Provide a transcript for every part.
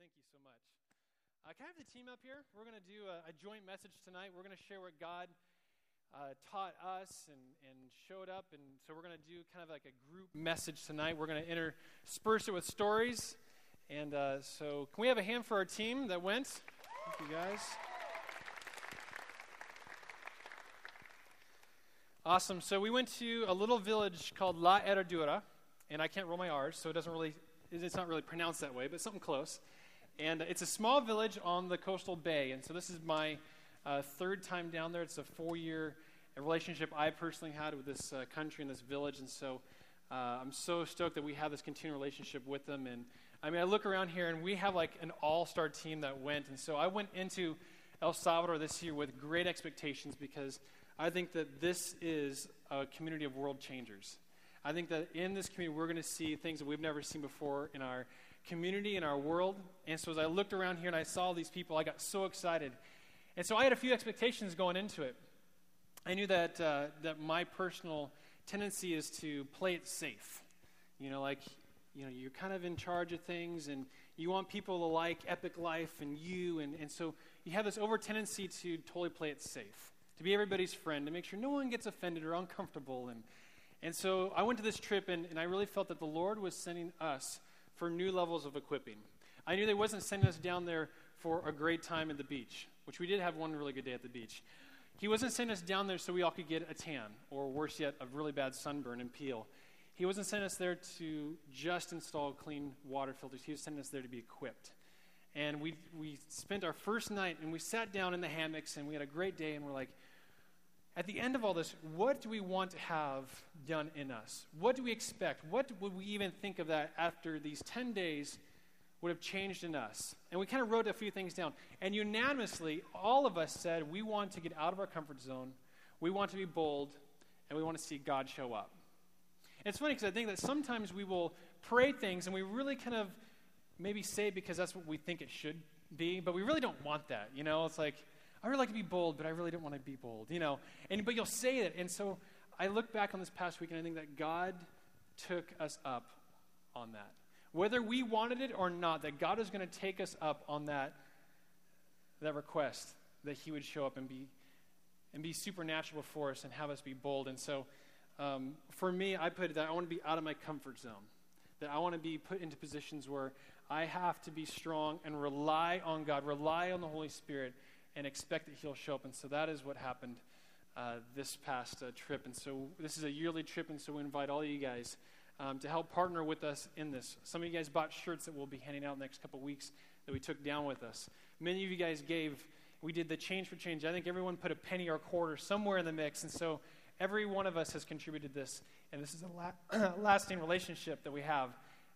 Thank you so much. Uh, can I have the team up here? We're going to do a, a, joint message tonight. We're going to share what God uh, taught us and, and showed up. And so we're going to do kind of like a group message tonight. We're going to intersperse it with stories. And uh, so, can we have a hand for our team that went? Thank you, guys. Awesome. So, we went to a little village called La Herradura. And I can't roll my R's, so it doesn't really, it's not really pronounced that way, but something close. And it's a small village on the coastal bay. And so this is my uh, third time down there. It's a four year relationship I personally had with this uh, country and this village. And so uh, I'm so stoked that we have this continuing relationship with them. And I mean, I look around here and we have like an all star team that went. And so I went into El Salvador this year with great expectations because I think that this is a community of world changers. I think that in this community, we're going to see things that we've never seen before in our community, in our world. And so as I looked around here and I saw these people, I got so excited. And so I had a few expectations going into it. I knew that, uh, that my personal tendency is to play it safe. You know, like, you know, you're kind of in charge of things and you want people to like Epic Life and you. And, and so you have this over tendency to totally play it safe, to be everybody's friend, to make sure no one gets offended or uncomfortable. And, and so I went to this trip and, and I really felt that the Lord was sending us for new levels of equipping. I knew they wasn't sending us down there for a great time at the beach, which we did have one really good day at the beach. He wasn't sending us down there so we all could get a tan, or worse yet, a really bad sunburn and peel. He wasn't sending us there to just install clean water filters. He was sending us there to be equipped. And we, we spent our first night and we sat down in the hammocks and we had a great day and we're like, at the end of all this, what do we want to have done in us? What do we expect? What would we even think of that after these 10 days would have changed in us? And we kind of wrote a few things down. And unanimously, all of us said we want to get out of our comfort zone, we want to be bold, and we want to see God show up. It's funny because I think that sometimes we will pray things and we really kind of maybe say because that's what we think it should be, but we really don't want that. You know, it's like, I really like to be bold, but I really don't want to be bold, you know. And but you'll say it, and so I look back on this past week, and I think that God took us up on that, whether we wanted it or not. That God is going to take us up on that that request that He would show up and be and be supernatural for us and have us be bold. And so, um, for me, I put that I want to be out of my comfort zone. That I want to be put into positions where I have to be strong and rely on God, rely on the Holy Spirit and expect that He'll show up. And so that is what happened uh, this past uh, trip. And so this is a yearly trip, and so we invite all of you guys um, to help partner with us in this. Some of you guys bought shirts that we'll be handing out in the next couple weeks that we took down with us. Many of you guys gave. We did the change for change. I think everyone put a penny or a quarter somewhere in the mix, and so every one of us has contributed this, and this is a la- lasting relationship that we have.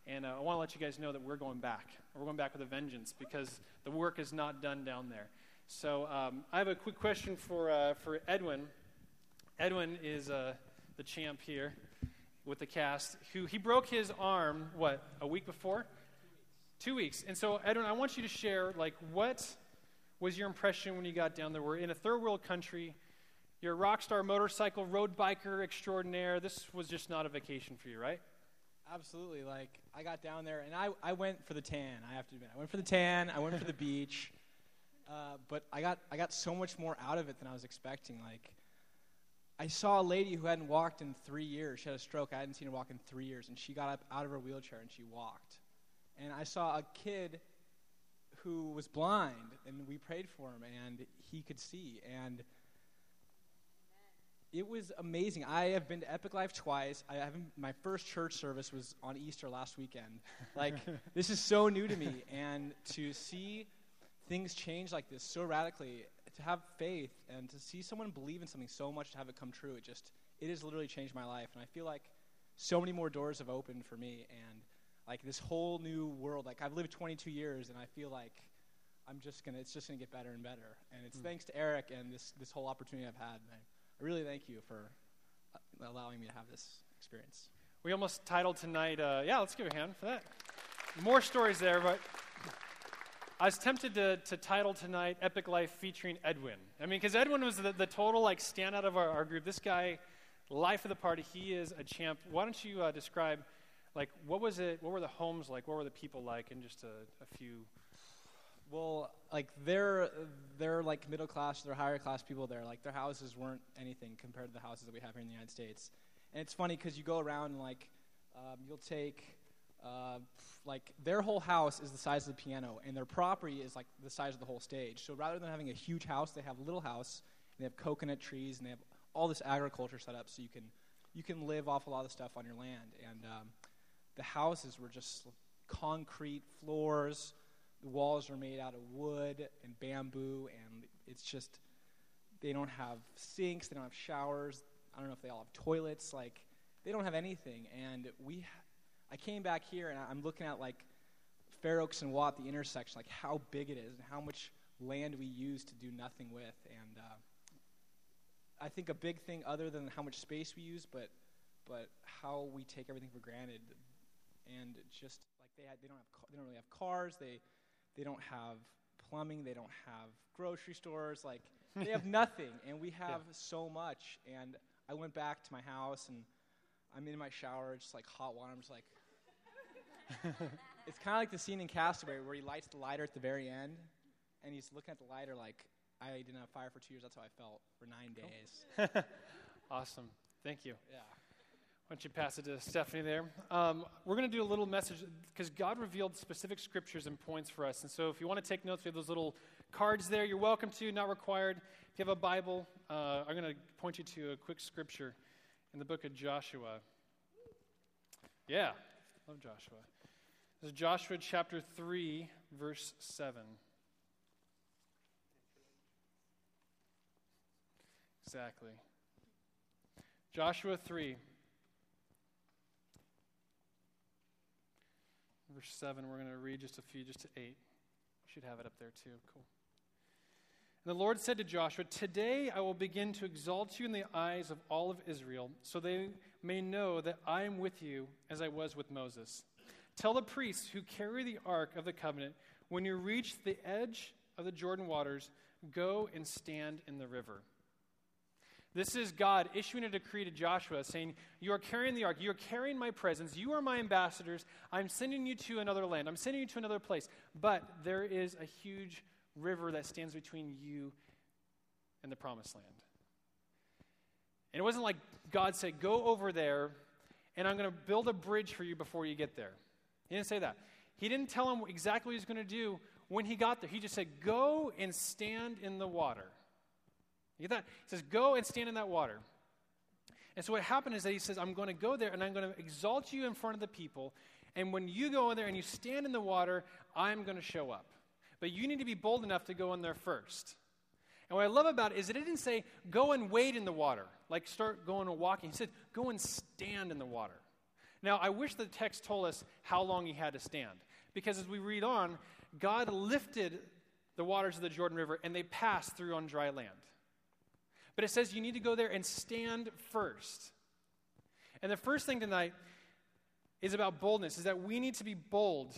And uh, I want to let you guys know that we're going back. We're going back with a vengeance because the work is not done down there. So um, I have a quick question for, uh, for Edwin. Edwin is uh, the champ here with the cast. Who he broke his arm what a week before? Two weeks. And so Edwin, I want you to share like what was your impression when you got down there? We're in a third world country. You're a rock star motorcycle road biker extraordinaire. This was just not a vacation for you, right? Absolutely. Like I got down there and I, I went for the tan. I have to admit, I went for the tan. I went for the beach. Uh, but I got I got so much more out of it than I was expecting. Like, I saw a lady who hadn't walked in three years. She had a stroke. I hadn't seen her walk in three years, and she got up out of her wheelchair and she walked. And I saw a kid who was blind, and we prayed for him, and he could see. And it was amazing. I have been to Epic Life twice. I haven't. My first church service was on Easter last weekend. Like this is so new to me, and to see things change like this so radically, to have faith and to see someone believe in something so much to have it come true, it just, it has literally changed my life. And I feel like so many more doors have opened for me and like this whole new world. Like I've lived 22 years and I feel like I'm just gonna, it's just gonna get better and better. And it's mm. thanks to Eric and this, this whole opportunity I've had. I, I really thank you for uh, allowing me to have this experience. We almost titled tonight, uh, yeah, let's give a hand for that. More stories there, but I was tempted to, to title tonight Epic Life featuring Edwin. I mean, because Edwin was the, the total like standout of our, our, group. This guy, life of the party, he is a champ. Why don't you uh, describe, like, what was it, what were the homes like, what were the people like, in just a, a few Well, like they're they're like middle class, they're higher class people there. Like their houses weren't anything compared to the houses that we have here in the United States. And it's funny because you go around and like um, you'll take uh, like their whole house is the size of the piano, and their property is like the size of the whole stage. So rather than having a huge house, they have a little house, and they have coconut trees, and they have all this agriculture set up so you can you can live off a lot of stuff on your land. And um, the houses were just concrete floors. The walls are made out of wood and bamboo, and it's just they don't have sinks, they don't have showers. I don't know if they all have toilets. Like they don't have anything. And we, I came back here and I'm looking at like Fair Oaks and Watt, the intersection, like how big it is and how much land we use to do nothing with. And uh, I think a big thing, other than how much space we use, but but how we take everything for granted, and just like they had, they don't have they don't really have cars. They they don't have plumbing. They don't have grocery stores. Like they have nothing, and we have yeah. so much. And I went back to my house, and I'm in my shower, just like hot water. I'm just like. it's kind of like the scene in Castaway where he lights the lighter at the very end, and he's looking at the lighter like, I didn't have fire for two years. That's how I felt for nine days. awesome. Thank you. Yeah. Why don't you pass it to Stephanie there? Um, we're going to do a little message because God revealed specific scriptures and points for us. And so if you want to take notes, we have those little cards there. You're welcome to, not required. If you have a Bible, uh, I'm going to point you to a quick scripture in the book of Joshua. Yeah, love Joshua. Is Joshua chapter 3, verse 7. Exactly. Joshua 3. Verse 7, we're going to read just a few, just to 8. You should have it up there too. Cool. And the Lord said to Joshua, Today I will begin to exalt you in the eyes of all of Israel, so they may know that I am with you as I was with Moses. Tell the priests who carry the ark of the covenant, when you reach the edge of the Jordan waters, go and stand in the river. This is God issuing a decree to Joshua saying, You are carrying the ark. You are carrying my presence. You are my ambassadors. I'm sending you to another land. I'm sending you to another place. But there is a huge river that stands between you and the promised land. And it wasn't like God said, Go over there, and I'm going to build a bridge for you before you get there. He didn't say that. He didn't tell him exactly what he was going to do when he got there. He just said, Go and stand in the water. You get that? He says, Go and stand in that water. And so what happened is that he says, I'm going to go there and I'm going to exalt you in front of the people. And when you go in there and you stand in the water, I'm going to show up. But you need to be bold enough to go in there first. And what I love about it is that it didn't say, go and wade in the water, like start going and walking. He said, go and stand in the water. Now, I wish the text told us how long he had to stand. Because as we read on, God lifted the waters of the Jordan River and they passed through on dry land. But it says you need to go there and stand first. And the first thing tonight is about boldness, is that we need to be bold.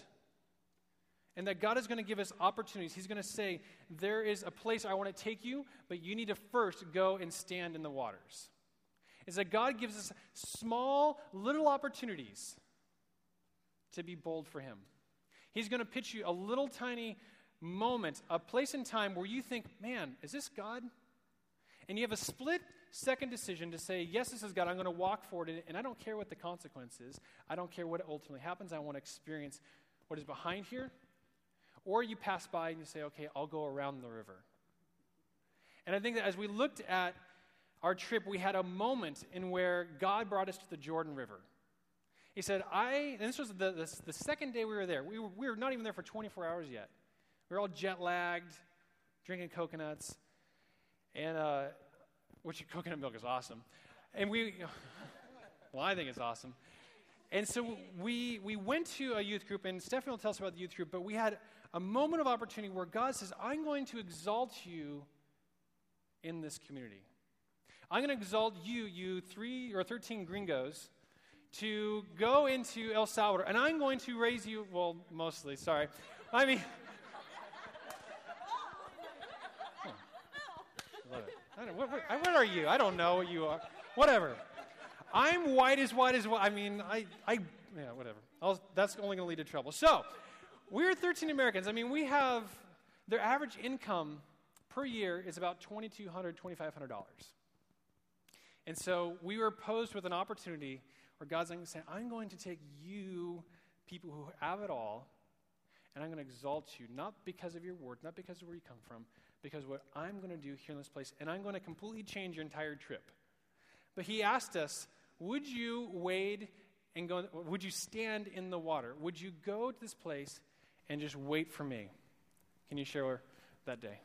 And that God is going to give us opportunities. He's going to say, There is a place I want to take you, but you need to first go and stand in the waters. Is that God gives us small, little opportunities to be bold for Him. He's going to pitch you a little tiny moment, a place in time where you think, Man, is this God? And you have a split second decision to say, Yes, this is God. I'm going to walk forward, and I don't care what the consequence is. I don't care what ultimately happens. I want to experience what is behind here. Or you pass by and you say, Okay, I'll go around the river. And I think that as we looked at our trip, we had a moment in where God brought us to the Jordan River. He said, I, and this was the, the, the second day we were there. We were, we were not even there for 24 hours yet. We were all jet lagged, drinking coconuts. And uh, which coconut milk is awesome. And we, well, I think it's awesome. And so we, we went to a youth group, and Stephanie will tell us about the youth group, but we had a moment of opportunity where God says, I'm going to exalt you in this community. I'm going to exalt you, you three or 13 gringos, to go into El Salvador, and I'm going to raise you, well, mostly, sorry. I mean, what, what, what, are you? I don't know what you are. Whatever. I'm white as white as white. I mean, I, I yeah, whatever. I'll, that's only going to lead to trouble. So, we're 13 Americans. I mean, we have their average income per year is about $2,200, $2,500. And so we were posed with an opportunity where God's going to say, I'm going to take you, people who have it all, and I'm going to exalt you, not because of your word, not because of where you come from, because what I'm going to do here in this place, and I'm going to completely change your entire trip. But he asked us, would you wade and go, would you stand in the water? Would you go to this place and just wait for me? Can you share that day?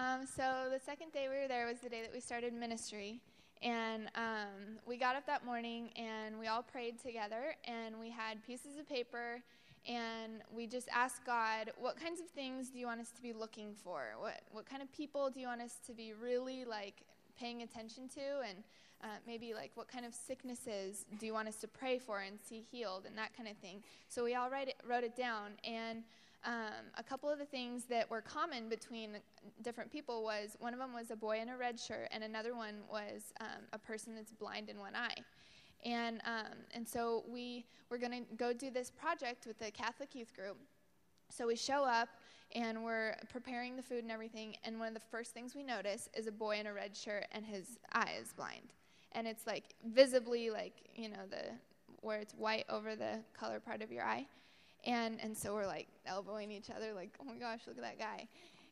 Um, so the second day we were there was the day that we started ministry. And um, we got up that morning and we all prayed together and we had pieces of paper and we just asked God, what kinds of things do you want us to be looking for? What, what kind of people do you want us to be really like paying attention to? And uh, maybe like what kind of sicknesses do you want us to pray for and see healed and that kind of thing. So we all write it, wrote it down. And um, a couple of the things that were common between different people was one of them was a boy in a red shirt, and another one was um, a person that's blind in one eye. And, um, and so we were going to go do this project with the Catholic youth group. So we show up and we're preparing the food and everything, and one of the first things we notice is a boy in a red shirt and his eye is blind. And it's like visibly like, you know, the where it's white over the color part of your eye. And, and so we're like elbowing each other, like, oh my gosh, look at that guy.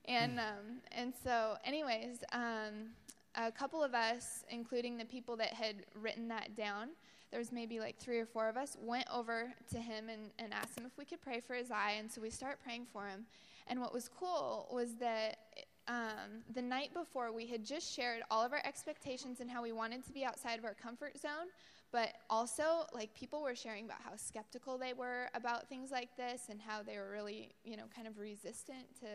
And, hmm. um, and so, anyways, um, a couple of us, including the people that had written that down, there was maybe like three or four of us, went over to him and, and asked him if we could pray for his eye. And so we start praying for him. And what was cool was that um, the night before, we had just shared all of our expectations and how we wanted to be outside of our comfort zone, but also like people were sharing about how skeptical they were about things like this and how they were really, you know, kind of resistant to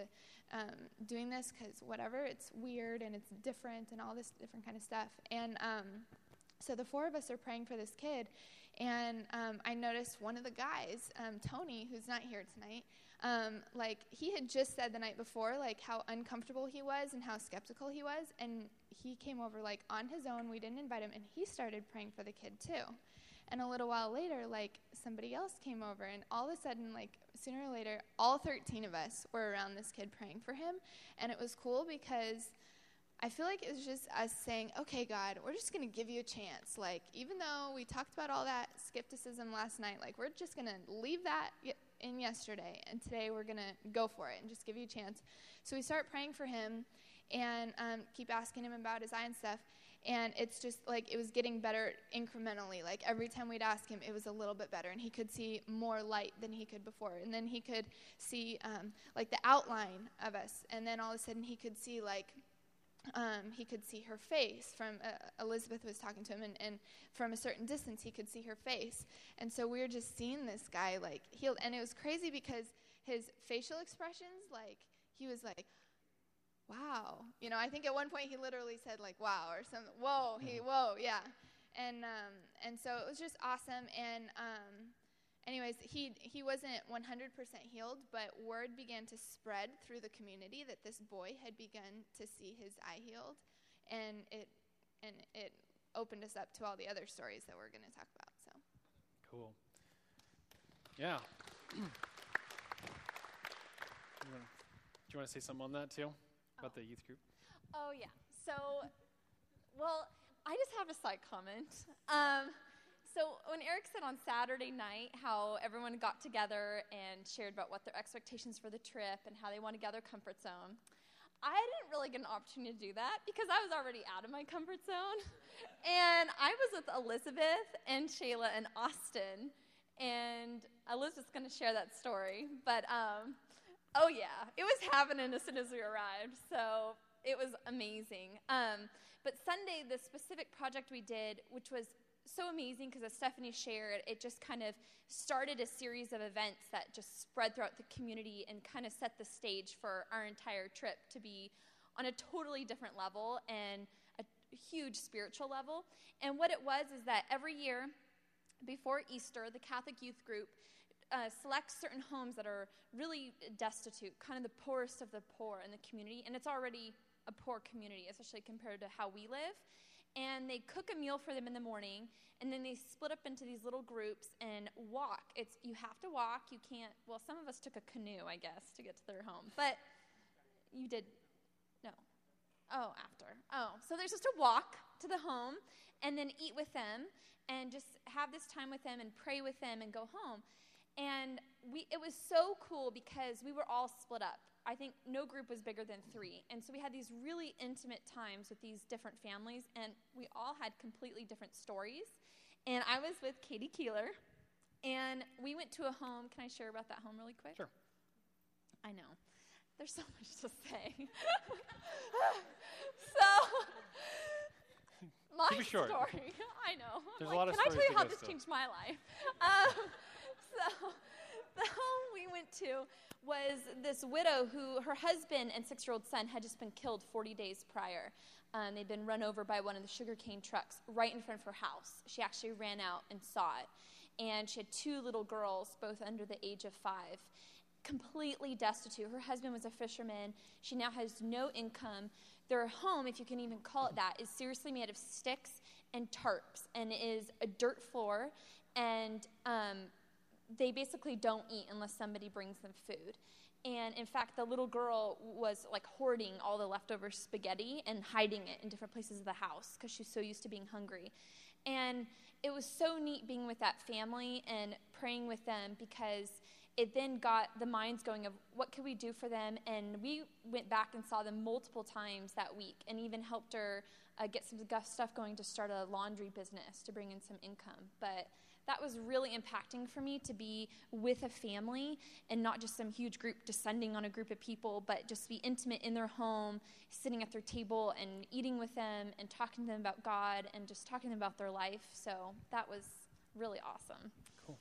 um, doing this because whatever, it's weird and it's different and all this different kind of stuff. And um, so the four of us are praying for this kid, and um, I noticed one of the guys, um, Tony, who's not here tonight, um, like he had just said the night before, like how uncomfortable he was and how skeptical he was, and he came over like on his own. We didn't invite him, and he started praying for the kid too. And a little while later, like somebody else came over, and all of a sudden, like sooner or later, all 13 of us were around this kid praying for him, and it was cool because I feel like it was just us saying, okay, God, we're just going to give you a chance. Like, even though we talked about all that skepticism last night, like, we're just going to leave that in yesterday, and today we're going to go for it and just give you a chance. So we start praying for him and um, keep asking him about his eye and stuff. And it's just like it was getting better incrementally. Like every time we'd ask him, it was a little bit better, and he could see more light than he could before. And then he could see um, like the outline of us, and then all of a sudden he could see like um, he could see her face from uh, elizabeth was talking to him and, and, from a certain distance he could see her face and so we were just seeing this guy like healed and it was crazy because his facial expressions like he was like wow you know i think at one point he literally said like wow or something whoa he whoa yeah and um, and so it was just awesome and um, anyways, he, he wasn't 100% healed, but word began to spread through the community that this boy had begun to see his eye healed. And it, and it opened us up to all the other stories that we're going to talk about. So Cool. Yeah. Do you want to say something on that too? About the youth group? Oh, yeah. So, well, I just have a side comment. Um, so when Eric said on Saturday night how everyone got together and shared about what their expectations for the trip and how they want to gather comfort zone, I didn't really get an opportunity to do that because I was already out of my comfort zone. and I was with Elizabeth and Shayla and Austin. And Elizabeth's going to share that story. But, um, oh, yeah, it was happening as soon as we arrived. So it was amazing. Um, but Sunday, the specific project we did, which was so amazing because as Stephanie shared, it just kind of started a series of events that just spread throughout the community and kind of set the stage for our entire trip to be on a totally different level and a huge spiritual level. And what it was is that every year before Easter, the Catholic Youth Group uh, selects certain homes that are really destitute, kind of the poorest of the poor in the community, and it's already a poor community, especially compared to how we live. And they cook a meal for them in the morning and then they split up into these little groups and walk. It's you have to walk. You can't well some of us took a canoe i guess to get to their home but you did no. Oh after. Oh so there's just a walk to the home and then eat with them and just have this time with them and pray with them and go home and we it was so cool because we were all split up I think no group was bigger than three. And so we had these really intimate times with these different families, and we all had completely different stories. And I was with Katie Keeler, and we went to a home. Can I share about that home really quick? Sure. I know. There's so much to say. so, my Keep it short. story. I know. There's like, a lot of Can I tell you how this changed my life? Um, so, the home we went to was this widow who her husband and six year old son had just been killed 40 days prior. Um, they'd been run over by one of the sugarcane trucks right in front of her house. She actually ran out and saw it. And she had two little girls, both under the age of five, completely destitute. Her husband was a fisherman. She now has no income. Their home, if you can even call it that, is seriously made of sticks and tarps and is a dirt floor. And um, they basically don't eat unless somebody brings them food. And in fact, the little girl was like hoarding all the leftover spaghetti and hiding it in different places of the house because she's so used to being hungry. And it was so neat being with that family and praying with them because it then got the minds going of what could we do for them. And we went back and saw them multiple times that week and even helped her uh, get some stuff going to start a laundry business to bring in some income. But that was really impacting for me to be with a family and not just some huge group descending on a group of people, but just be intimate in their home, sitting at their table and eating with them and talking to them about God and just talking to them about their life. So that was really awesome. Cool.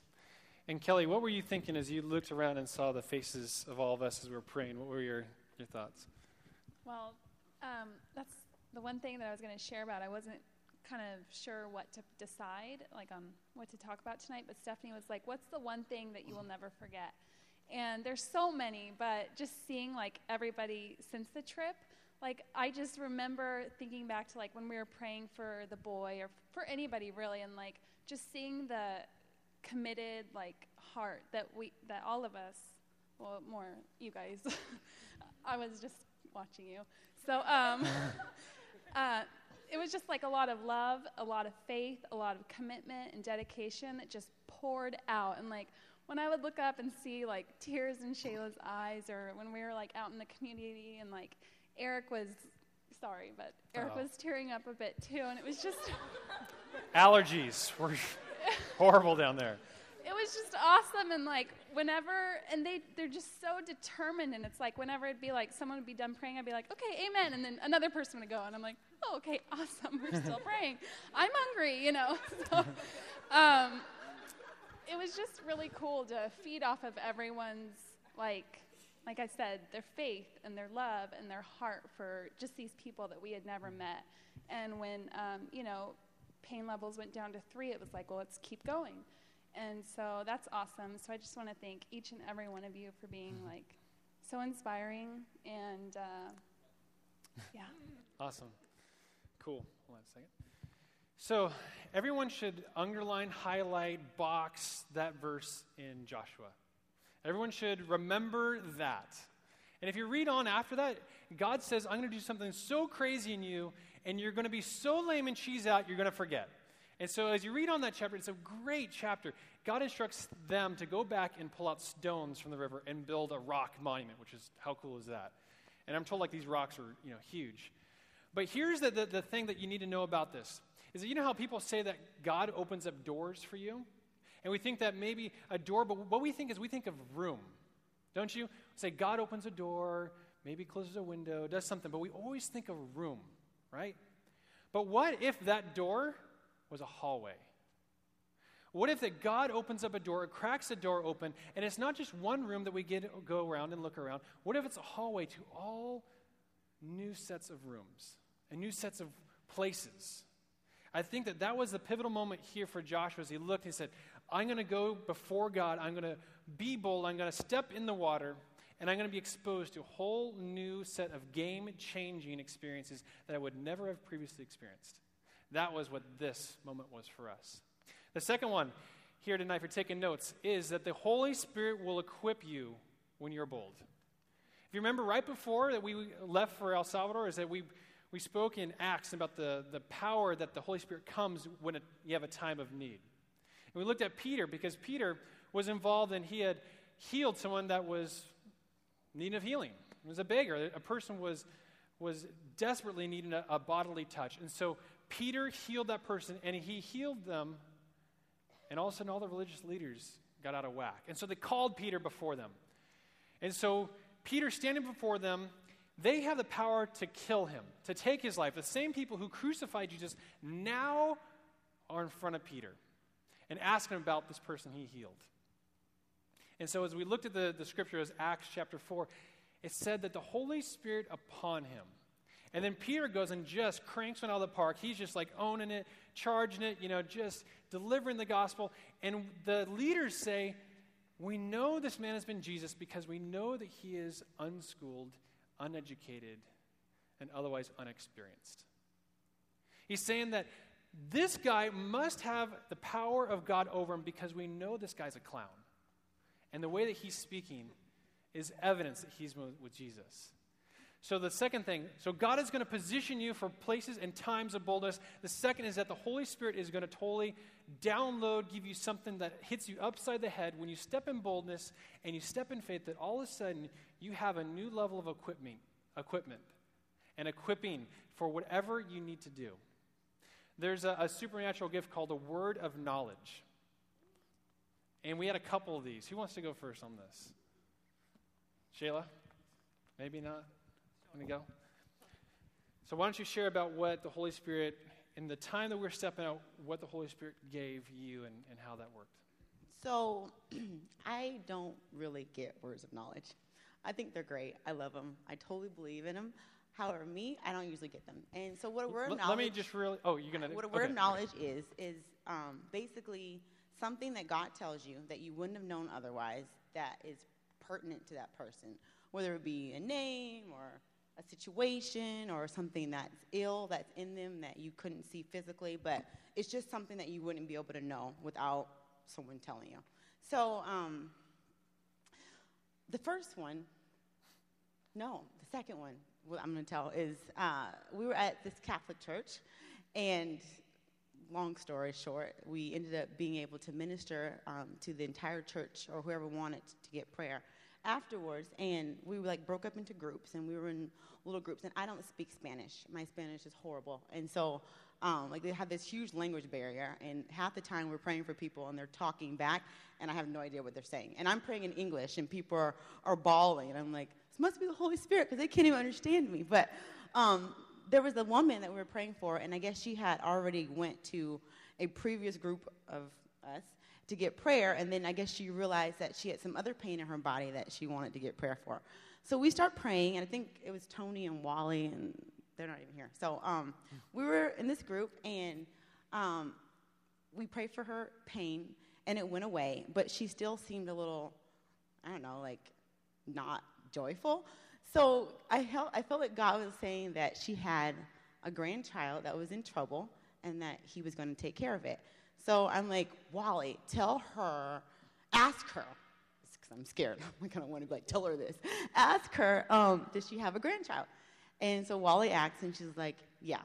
And Kelly, what were you thinking as you looked around and saw the faces of all of us as we were praying? What were your, your thoughts? Well, um, that's the one thing that I was going to share about. I wasn't kind of sure what to decide, like on what to talk about tonight. But Stephanie was like, "What's the one thing that you will never forget?" And there's so many, but just seeing like everybody since the trip, like I just remember thinking back to like when we were praying for the boy or for anybody really, and like just seeing the committed like heart that we that all of us, well, more you guys. I was just watching you. So um, uh, it was just like a lot of love, a lot of faith, a lot of commitment and dedication that just poured out. And like when I would look up and see like tears in Shayla's eyes, or when we were like out in the community and like Eric was, sorry, but Eric Oh. was tearing up a bit too, and it was just. Allergies were horrible down there. it was just awesome and like whenever and they they're just so determined and it's like whenever it'd be like someone would be done praying i'd be like okay amen and then another person would go and i'm like oh okay awesome we're still praying i'm hungry you know so um, it was just really cool to feed off of everyone's like like i said their faith and their love and their heart for just these people that we had never met and when um, you know pain levels went down to three it was like well let's keep going and so that's awesome. So I just want to thank each and every one of you for being like so inspiring and uh, yeah. Awesome. Cool. Hold on a second. So, everyone should underline, highlight, box that verse in Joshua. Everyone should remember that. And if you read on after that, God says, I'm going to do something so crazy in you, and you're going to be so lame and cheese out, you're going to forget. And so, as you read on that chapter, it's a great chapter. God instructs them to go back and pull out stones from the river and build a rock monument, which is how cool is that? And I'm told like these rocks are, you know, huge. But here's the, the, the thing that you need to know about this is that you know how people say that God opens up doors for you? And we think that maybe a door, but what we think is we think of room, don't you? Say God opens a door, maybe closes a window, does something, but we always think of room, right? But what if that door was a hallway? What if that God opens up a door, cracks a door open, and it's not just one room that we get go around and look around? What if it's a hallway to all new sets of rooms and new sets of places? I think that that was the pivotal moment here for Joshua as he looked and he said, I'm going to go before God. I'm going to be bold. I'm going to step in the water, and I'm going to be exposed to a whole new set of game changing experiences that I would never have previously experienced. That was what this moment was for us. The second one here tonight, for taking notes, is that the Holy Spirit will equip you when you're bold. If you remember right before that we left for El Salvador, is that we, we spoke in Acts about the, the power that the Holy Spirit comes when it, you have a time of need. And we looked at Peter because Peter was involved and he had healed someone that was in need of healing. It was a beggar. A person was, was desperately needing a, a bodily touch. And so Peter healed that person and he healed them. And all of a sudden, all the religious leaders got out of whack. And so they called Peter before them. And so Peter, standing before them, they have the power to kill him, to take his life. The same people who crucified Jesus now are in front of Peter and asking him about this person he healed. And so, as we looked at the, the scripture as Acts chapter 4, it said that the Holy Spirit upon him. And then Peter goes and just cranks one out of the park. He's just like owning it, charging it, you know, just delivering the gospel. And the leaders say, We know this man has been Jesus because we know that he is unschooled, uneducated, and otherwise unexperienced. He's saying that this guy must have the power of God over him because we know this guy's a clown. And the way that he's speaking is evidence that he's with Jesus. So, the second thing, so God is going to position you for places and times of boldness. The second is that the Holy Spirit is going to totally download, give you something that hits you upside the head when you step in boldness and you step in faith, that all of a sudden you have a new level of equipment, equipment and equipping for whatever you need to do. There's a, a supernatural gift called a word of knowledge. And we had a couple of these. Who wants to go first on this? Shayla? Maybe not? Want to go? So, why don't you share about what the Holy Spirit, in the time that we're stepping out, what the Holy Spirit gave you and, and how that worked? So, I don't really get words of knowledge. I think they're great. I love them. I totally believe in them. However, me, I don't usually get them. And so, what a word of knowledge. Let me just really. Oh, you're gonna. What a word okay. of knowledge is is um, basically something that God tells you that you wouldn't have known otherwise that is pertinent to that person, whether it be a name or a situation or something that's ill that's in them that you couldn't see physically, but it's just something that you wouldn't be able to know without someone telling you. So, um, the first one, no, the second one, what I'm going to tell is uh, we were at this Catholic church, and long story short, we ended up being able to minister um, to the entire church or whoever wanted to get prayer afterwards. And we like broke up into groups, and we were in little groups. And I don't speak Spanish; my Spanish is horrible. And so, um, like they have this huge language barrier, and half the time we're praying for people, and they're talking back, and I have no idea what they're saying. And I'm praying in English, and people are, are bawling, and I'm like, this must be the Holy Spirit because they can't even understand me. But um, there was a woman that we were praying for, and I guess she had already went to a previous group of us to get prayer, and then I guess she realized that she had some other pain in her body that she wanted to get prayer for. So we start praying, and I think it was Tony and Wally, and they're not even here. So um, we were in this group, and um, we prayed for her pain, and it went away, but she still seemed a little, I don't know, like not joyful. So I, felt, I felt like God was saying that she had a grandchild that was in trouble and that he was going to take care of it. So I'm like, Wally, tell her, ask her, because I'm scared. I'm to want to like tell her this. Ask her, um, does she have a grandchild? And so Wally acts, and she's like, yeah.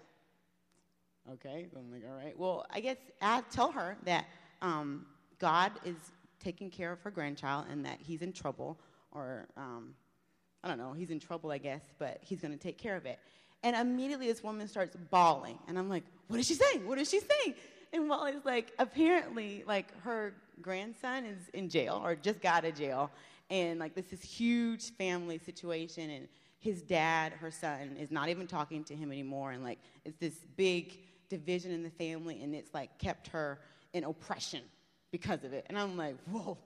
Okay, I'm like, all right. Well, I guess ask, tell her that um, God is taking care of her grandchild and that he's in trouble, or um, I don't know, he's in trouble, I guess, but he's going to take care of it. And immediately this woman starts bawling. And I'm like, what is she saying? What is she saying? And Wally's like, apparently, like, her grandson is in jail or just got out of jail. And, like, this is huge family situation. And his dad, her son, is not even talking to him anymore. And, like, it's this big division in the family. And it's, like, kept her in oppression because of it. And I'm like, whoa.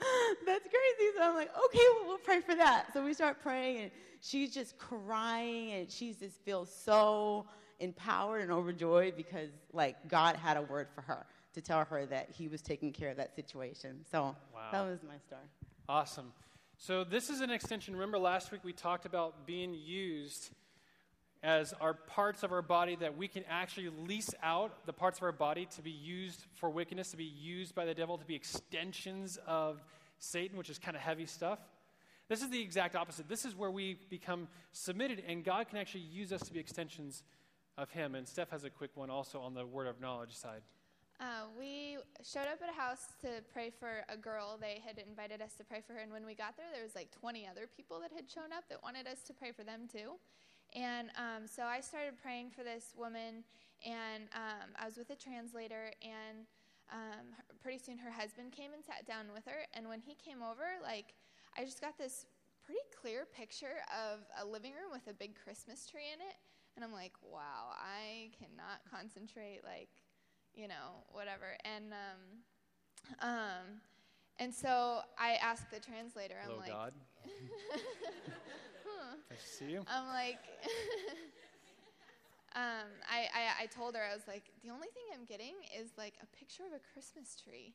That's crazy. So I'm like, okay, well, we'll pray for that. So we start praying, and she's just crying, and she just feels so empowered and overjoyed because, like, God had a word for her to tell her that He was taking care of that situation. So Wow. that was my story. Awesome. So this is an extension. Remember last week we talked about being used as our parts of our body that we can actually lease out the parts of our body to be used for wickedness, to be used by the devil, to be extensions of Satan, which is kind of heavy stuff. This is the exact opposite. This is where we become submitted, and God can actually use us to be extensions of Him. And Steph has a quick one also on the word of knowledge side. Uh, we showed up at a house to pray for a girl. They had invited us to pray for her, and when we got there, there was like 20 other people that had shown up that wanted us to pray for them too. And um, so I started praying for this woman, and um, I was with a translator, and um, pretty soon her husband came and sat down with her. And when he came over, like I just got this pretty clear picture of a living room with a big Christmas tree in it, and I'm like, wow, I cannot concentrate like you know, whatever. And um, um, and so I asked the translator. I'm Hello, like, God. Nice to see you. I'm like, um, I, I, I told her, I was like, the only thing I'm getting is like a picture of a Christmas tree.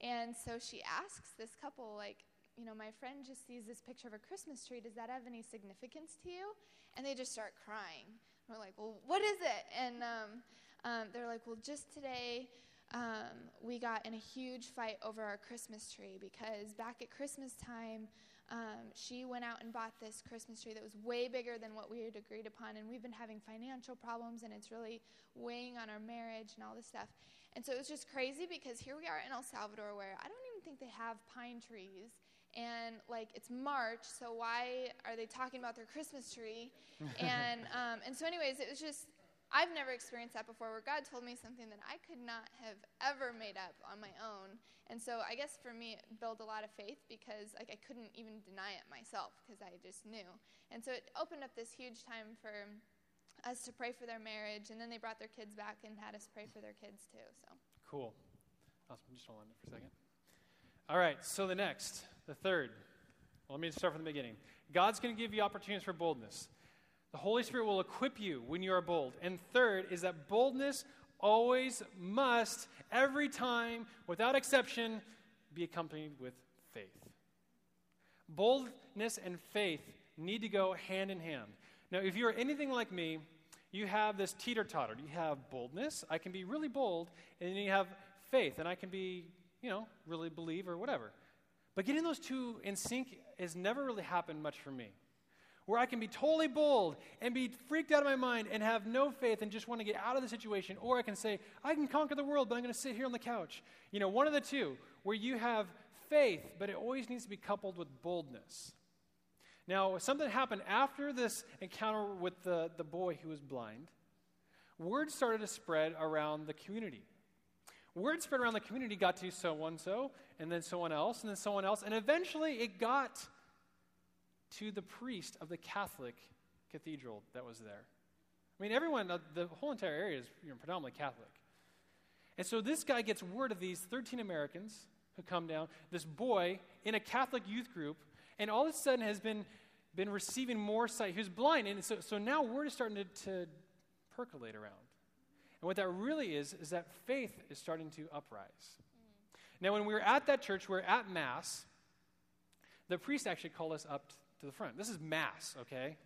And so she asks this couple, like, you know, my friend just sees this picture of a Christmas tree. Does that have any significance to you? And they just start crying. We're like, well, what is it? And um, um, they're like, well, just today um, we got in a huge fight over our Christmas tree because back at Christmas time, um, she went out and bought this Christmas tree that was way bigger than what we had agreed upon, and we've been having financial problems, and it's really weighing on our marriage and all this stuff. And so it was just crazy because here we are in El Salvador where I don't even think they have pine trees. And like it's March, so why are they talking about their Christmas tree? and um, and so, anyways, it was just I've never experienced that before where God told me something that I could not have ever made up on my own. And so I guess for me it built a lot of faith because like I couldn't even deny it myself because I just knew. And so it opened up this huge time for us to pray for their marriage and then they brought their kids back and had us pray for their kids too. So Cool. Awesome. Just hold on for a second. All right, so the next, the third. Well, let me start from the beginning. God's going to give you opportunities for boldness. The Holy Spirit will equip you when you are bold. And third is that boldness always must, every time, without exception, be accompanied with faith. Boldness and faith need to go hand in hand. Now, if you're anything like me, you have this teeter totter. You have boldness, I can be really bold, and then you have faith, and I can be, you know, really believe or whatever. But getting those two in sync has never really happened much for me where I can be totally bold and be freaked out of my mind and have no faith and just want to get out of the situation, or I can say, I can conquer the world, but I'm going to sit here on the couch. You know, one of the two, where you have faith, but it always needs to be coupled with boldness. Now, something happened after this encounter with the, the boy who was blind. Word started to spread around the community. Word spread around the community, got to so and so, and then someone else, and then someone else, and eventually it got to the priest of the Catholic cathedral that was there. I mean, everyone, the whole entire area is you know, predominantly Catholic. And so this guy gets word of these 13 Americans who come down, this boy in a Catholic youth group, and all of a sudden has been, been receiving more sight. He was blind, and so, so now word is starting to, to percolate around. And what that really is, is that faith is starting to uprise. Mm. Now, when we were at that church, we were at Mass, the priest actually called us up to the front. This is mass, okay?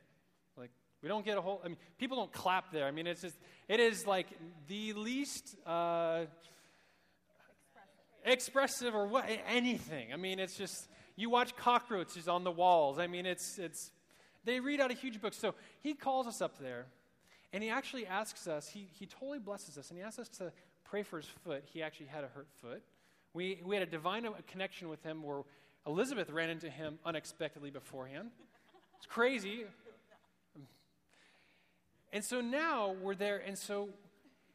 Like, we don't get a whole, I mean, people don't clap there. I mean, it's just, it is like the least uh, expressive. expressive or what, anything. I mean, it's just, you watch cockroaches on the walls. I mean, it's, it's, they read out a huge book. So he calls us up there, and he actually asks us, he, he totally blesses us, and he asks us to pray for his foot. He actually had a hurt foot. We, we had a divine connection with him where Elizabeth ran into him unexpectedly beforehand. It's crazy. And so now we're there, and so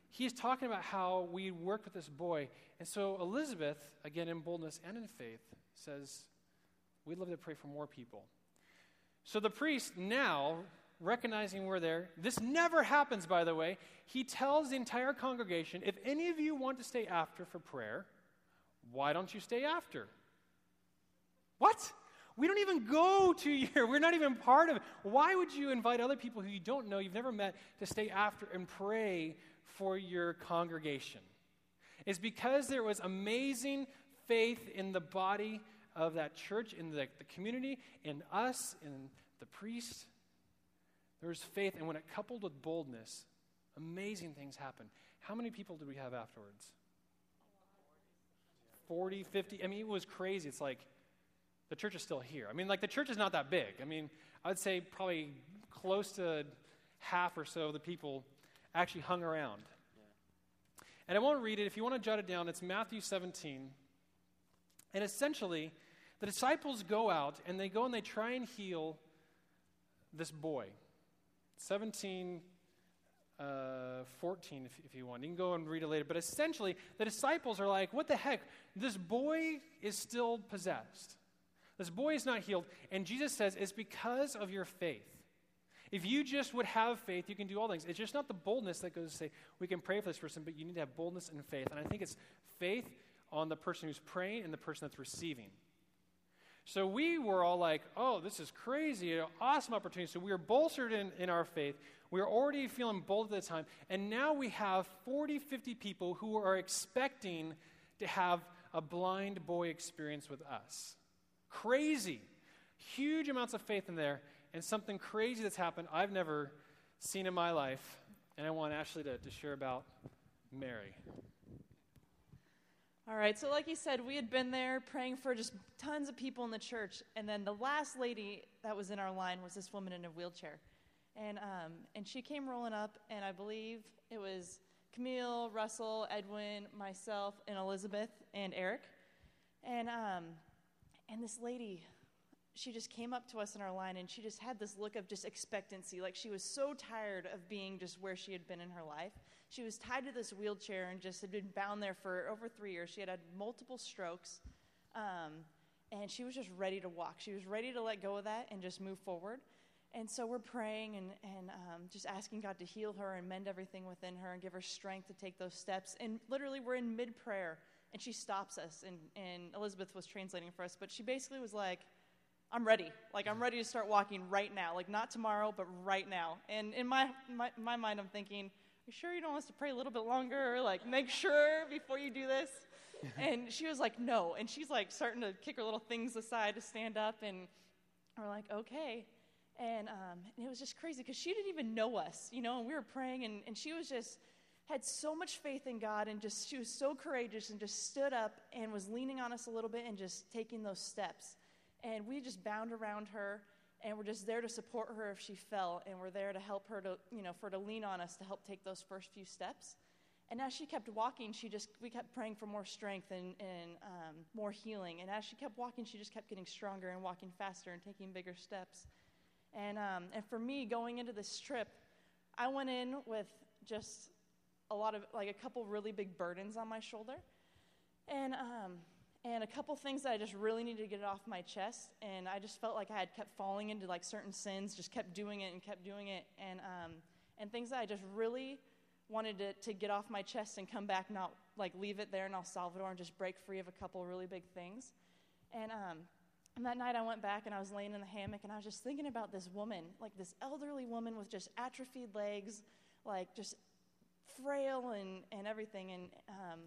he's talking about how we worked with this boy. And so Elizabeth, again in boldness and in faith, says, We'd love to pray for more people. So the priest now, recognizing we're there, this never happens, by the way, he tells the entire congregation if any of you want to stay after for prayer, why don't you stay after? What? We don't even go to your, we're not even part of it. Why would you invite other people who you don't know, you've never met, to stay after and pray for your congregation? It's because there was amazing faith in the body of that church, in the, the community, in us, in the priest, There was faith, and when it coupled with boldness, amazing things happened. How many people did we have afterwards? 40, 50. I mean, it was crazy. It's like the church is still here. I mean, like the church is not that big. I mean, I'd say probably close to half or so of the people actually hung around. And I won't read it. If you want to jot it down, it's Matthew 17. And essentially, the disciples go out and they go and they try and heal this boy. 17, uh, 14, if, if you want. You can go and read it later. But essentially, the disciples are like, what the heck? This boy is still possessed. This boy is not healed. And Jesus says, it's because of your faith. If you just would have faith, you can do all things. It's just not the boldness that goes to say, we can pray for this person, but you need to have boldness and faith. And I think it's faith on the person who's praying and the person that's receiving. So we were all like, oh, this is crazy, awesome opportunity. So we were bolstered in, in our faith. We were already feeling bold at the time. And now we have 40, 50 people who are expecting to have a blind boy experience with us. Crazy. Huge amounts of faith in there. And something crazy that's happened I've never seen in my life. And I want Ashley to, to share about Mary. All right, so like you said, we had been there praying for just tons of people in the church, and then the last lady that was in our line was this woman in a wheelchair, and um, and she came rolling up, and I believe it was Camille, Russell, Edwin, myself, and Elizabeth and Eric, and um, and this lady, she just came up to us in our line, and she just had this look of just expectancy, like she was so tired of being just where she had been in her life she was tied to this wheelchair and just had been bound there for over three years. She had had multiple strokes, um, and she was just ready to walk. She was ready to let go of that and just move forward. And so we're praying and, and um, just asking God to heal her and mend everything within her and give her strength to take those steps. And literally, we're in mid prayer, and she stops us. And, and Elizabeth was translating for us, but she basically was like, I'm ready. Like, I'm ready to start walking right now. Like, not tomorrow, but right now. And in my, my, my mind, I'm thinking, Are you sure you don't want us to pray a little bit longer? Like, make sure before you do this. and she was like, no. And she's like starting to kick her little things aside to stand up. And we're like, okay. And, um, and it was just crazy because she didn't even know us, you know, and we were praying, and, and she was just had so much faith in God and just she was so courageous and just stood up and was leaning on us a little bit and just taking those steps. And we just bound around her and we're just there to support her if she fell and we're there to help her to you know for her to lean on us to help take those first few steps. And as she kept walking she just we kept praying for more strength and, and um, more healing. And as she kept walking she just kept getting stronger and walking faster and taking bigger steps. And um, and for me going into this trip i went in with just a lot of like a couple really big burdens on my shoulder and um, and a couple things that I just really needed to get off my chest. And I just felt like I had kept falling into like certain sins, just kept doing it and kept doing it, and um, and things that I just really wanted to, to get off my chest and come back, not like leave it there in El Salvador and just break free of a couple really big things. And um, and that night I went back and I was laying in the hammock and I was just thinking about this woman, like this elderly woman with just atrophied legs, like just frail and, and everything. And um,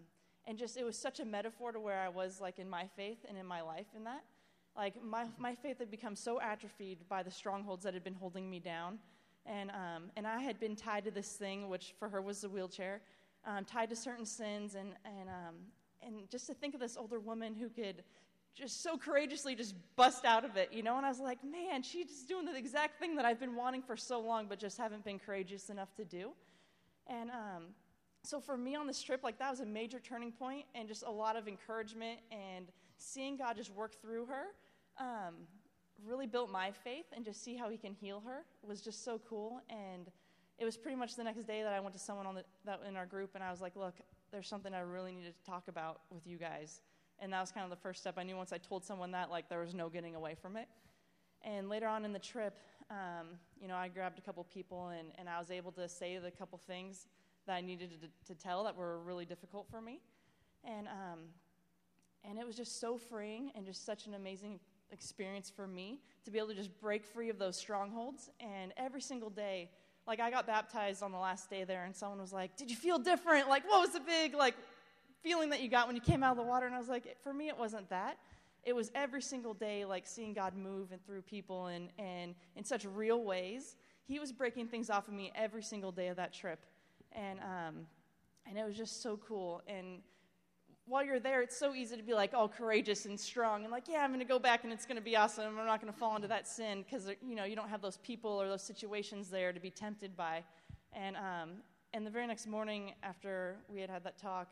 and just it was such a metaphor to where I was like in my faith and in my life in that. Like my my faith had become so atrophied by the strongholds that had been holding me down, and um, and I had been tied to this thing, which for her was the wheelchair, um, tied to certain sins, and and um, and just to think of this older woman who could just so courageously just bust out of it, you know. And I was like, man, she's doing the exact thing that I've been wanting for so long, but just haven't been courageous enough to do. And um, so for me on this trip, like that was a major turning point and just a lot of encouragement and seeing God just work through her um, really built my faith and just see how He can heal her was just so cool. And it was pretty much the next day that I went to someone on the, that in our group and I was like, look, there's something I really need to talk about with you guys. And that was kind of the first step. I knew once I told someone that, like there was no getting away from it. And later on in the trip, um, you know, I grabbed a couple people and, and I was able to say the couple things that I needed to, to tell that were really difficult for me. And, um, and it was just so freeing and just such an amazing experience for me to be able to just break free of those strongholds. And every single day, like I got baptized on the last day there, and someone was like, "Did you feel different? Like, what was the big like feeling that you got when you came out of the water?" And I was like, "For me, it wasn't that. It was every single day, like seeing God move and through people and and in such real ways." he was breaking things off of me every single day of that trip. And, um, and it was just so cool. And while you're there, it's so easy to be like all courageous and strong and like, yeah, I'm going to go back and it's going to be awesome. I'm not going to fall into that sin because you know you don't have those people or those situations there to be tempted by. And um, and the very next morning after we had had that talk,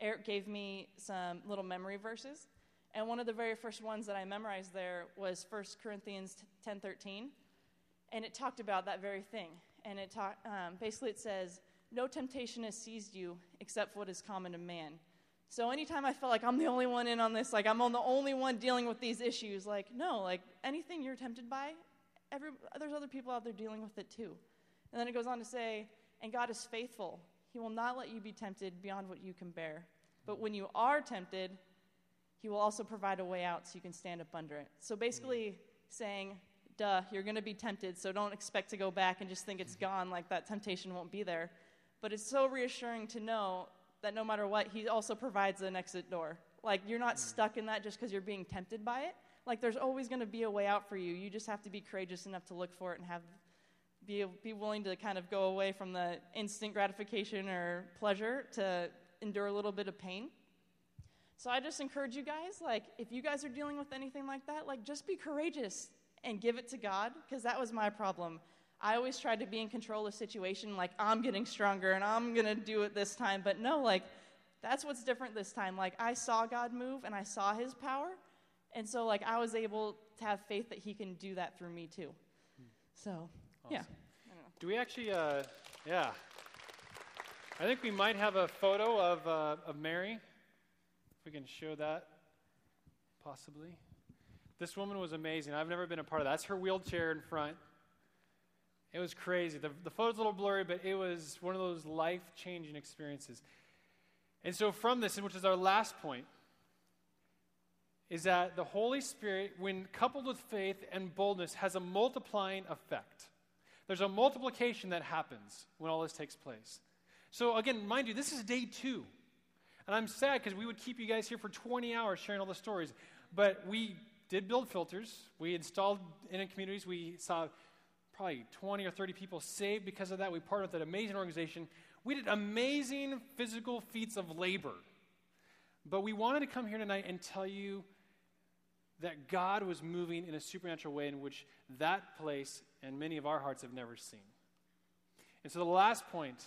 Eric gave me some little memory verses, and one of the very first ones that I memorized there was 1 Corinthians 10:13, and it talked about that very thing. And it talked um, basically it says, "No temptation has seized you except what is common to man." So anytime I felt like I'm the only one in on this, like I'm the only one dealing with these issues, like no, like anything you're tempted by, every, there's other people out there dealing with it too. And then it goes on to say, and God is faithful. He will not let you be tempted beyond what you can bear. But when you are tempted, He will also provide a way out so you can stand up under it. So basically, saying, duh, you're going to be tempted, so don't expect to go back and just think it's mm-hmm. gone, like that temptation won't be there. But it's so reassuring to know that no matter what, He also provides an exit door. Like, you're not mm. stuck in that just because you're being tempted by it. Like, there's always going to be a way out for you. You just have to be courageous enough to look for it and have be, be willing to kind of go away from the instant gratification or pleasure to endure a little bit of pain. So I just encourage you guys, like, if you guys are dealing with anything like that, like, just be courageous and give it to God, because that was my problem. I always tried to be in control of the situation, like, I'm getting stronger and I'm going to do it this time. But no, like, that's what's different this time. Like, I saw God move and I saw his power. And so, like, I was able to have faith that he can do that through me too. So, yeah. Do we actually, uh, yeah. I think we might have a photo of, uh, of Mary. We can show that, possibly. This woman was amazing. I've never been a part of that. That's her wheelchair in front. It was crazy. The, the photo's a little blurry, but it was one of those life changing experiences. And so, from this, which is our last point, is that the Holy Spirit, when coupled with faith and boldness, has a multiplying effect. There's a multiplication that happens when all this takes place. So, again, mind you, this is day two. And I'm sad because we would keep you guys here for 20 hours sharing all the stories. But we did build filters. We installed in communities. We saw probably 20 or 30 people saved because of that. We partnered with an amazing organization. We did amazing physical feats of labor. But we wanted to come here tonight and tell you that God was moving in a supernatural way in which that place and many of our hearts have never seen. And so the last point,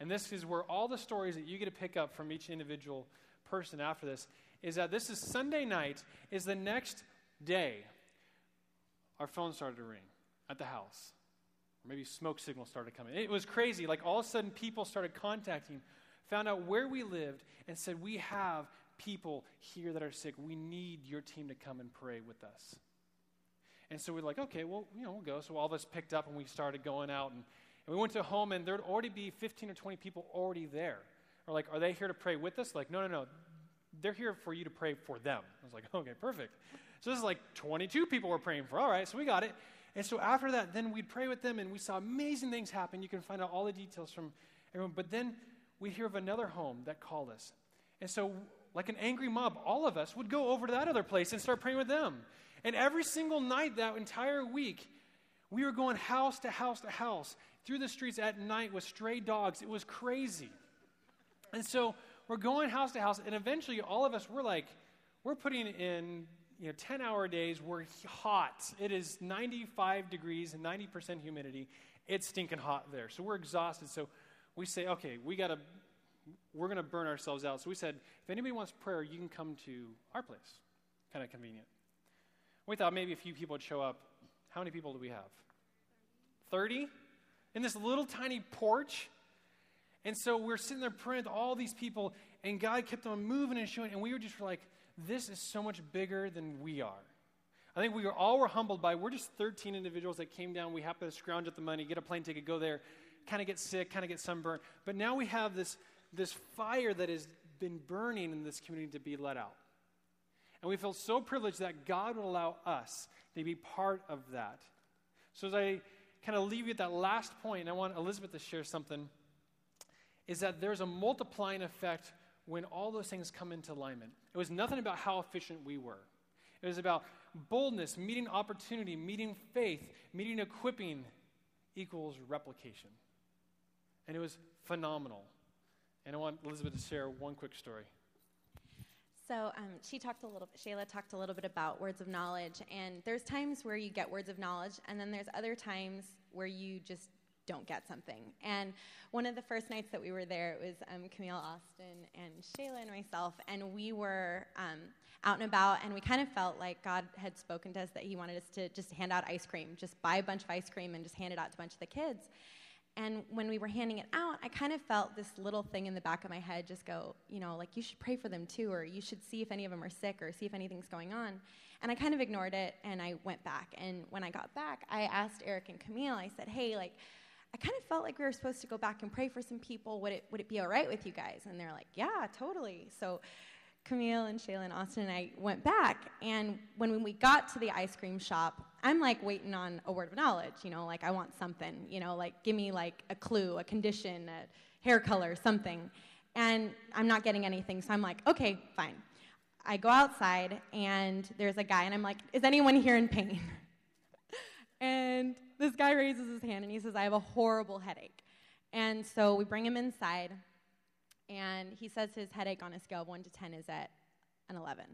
and this is where all the stories that you get to pick up from each individual person after this, is that this is Sunday night, is the next day our phone started to ring at the house. Or maybe smoke signals started coming. It was crazy. Like all of a sudden, people started contacting, found out where we lived, and said, We have people here that are sick. We need your team to come and pray with us. And so we're like, okay, well, you know, we'll go. So all of us picked up and we started going out. And, and we went to a home, and there'd already be 15 or 20 people already there. We're like, are they here to pray with us? Like, no, no, no. They're here for you to pray for them. I was like, okay, perfect. So this is like 22 people we're praying for. All right, so we got it. And so after that, then we'd pray with them, and we saw amazing things happen. You can find out all the details from everyone. But then we'd hear of another home that called us. And so, like an angry mob, all of us would go over to that other place and start praying with them. And every single night that entire week, we were going house to house to house through the streets at night with stray dogs. It was crazy. And so we're going house to house, and eventually all of us, we're like, we're putting in you know, 10 hour days, we're hot. It is 95 degrees and 90% humidity. It's stinking hot there. So we're exhausted. So we say, okay, we got to, we're to burn ourselves out. So we said, if anybody wants prayer, you can come to our place. Kind of convenient. We thought maybe a few people would show up. How many people do we have? 30? In this little tiny porch? And so we're sitting there praying with all these people, and God kept on moving and showing, and we were just like, this is so much bigger than we are. I think we were all were humbled by we're just 13 individuals that came down. We happen to scrounge up the money, get a plane ticket, go there, kind of get sick, kind of get sunburned. But now we have this, this fire that has been burning in this community to be let out. And we feel so privileged that God would allow us to be part of that. So as I kind of leave you at that last point, and I want Elizabeth to share something, is that there's a multiplying effect when all those things come into alignment. It was nothing about how efficient we were. It was about boldness, meeting opportunity, meeting faith, meeting equipping equals replication. And it was phenomenal. And I want Elizabeth to share one quick story. So um, she talked a little. Shayla talked a little bit about words of knowledge, and there's times where you get words of knowledge, and then there's other times where you just don't get something. And one of the first nights that we were there, it was um, Camille Austin and Shayla and myself, and we were um, out and about, and we kind of felt like God had spoken to us that He wanted us to just hand out ice cream, just buy a bunch of ice cream and just hand it out to a bunch of the kids. And when we were handing it out, I kind of felt this little thing in the back of my head just go, you know, like you should pray for them too, or you should see if any of them are sick, or see if anything's going on. And I kind of ignored it and I went back. And when I got back, I asked Eric and Camille, I said, hey, like, I kind of felt like we were supposed to go back and pray for some people. Would it, would it be all right with you guys? And they're like, yeah, totally. So Camille and Shayla and Austin and I went back. And when we got to the ice cream shop, I'm like waiting on a word of knowledge, you know, like I want something, you know, like give me like a clue, a condition, a hair color, something. And I'm not getting anything, so I'm like, okay, fine. I go outside and there's a guy, and I'm like, is anyone here in pain? and this guy raises his hand and he says, I have a horrible headache. And so we bring him inside, and he says his headache on a scale of 1 to 10 is at an 11.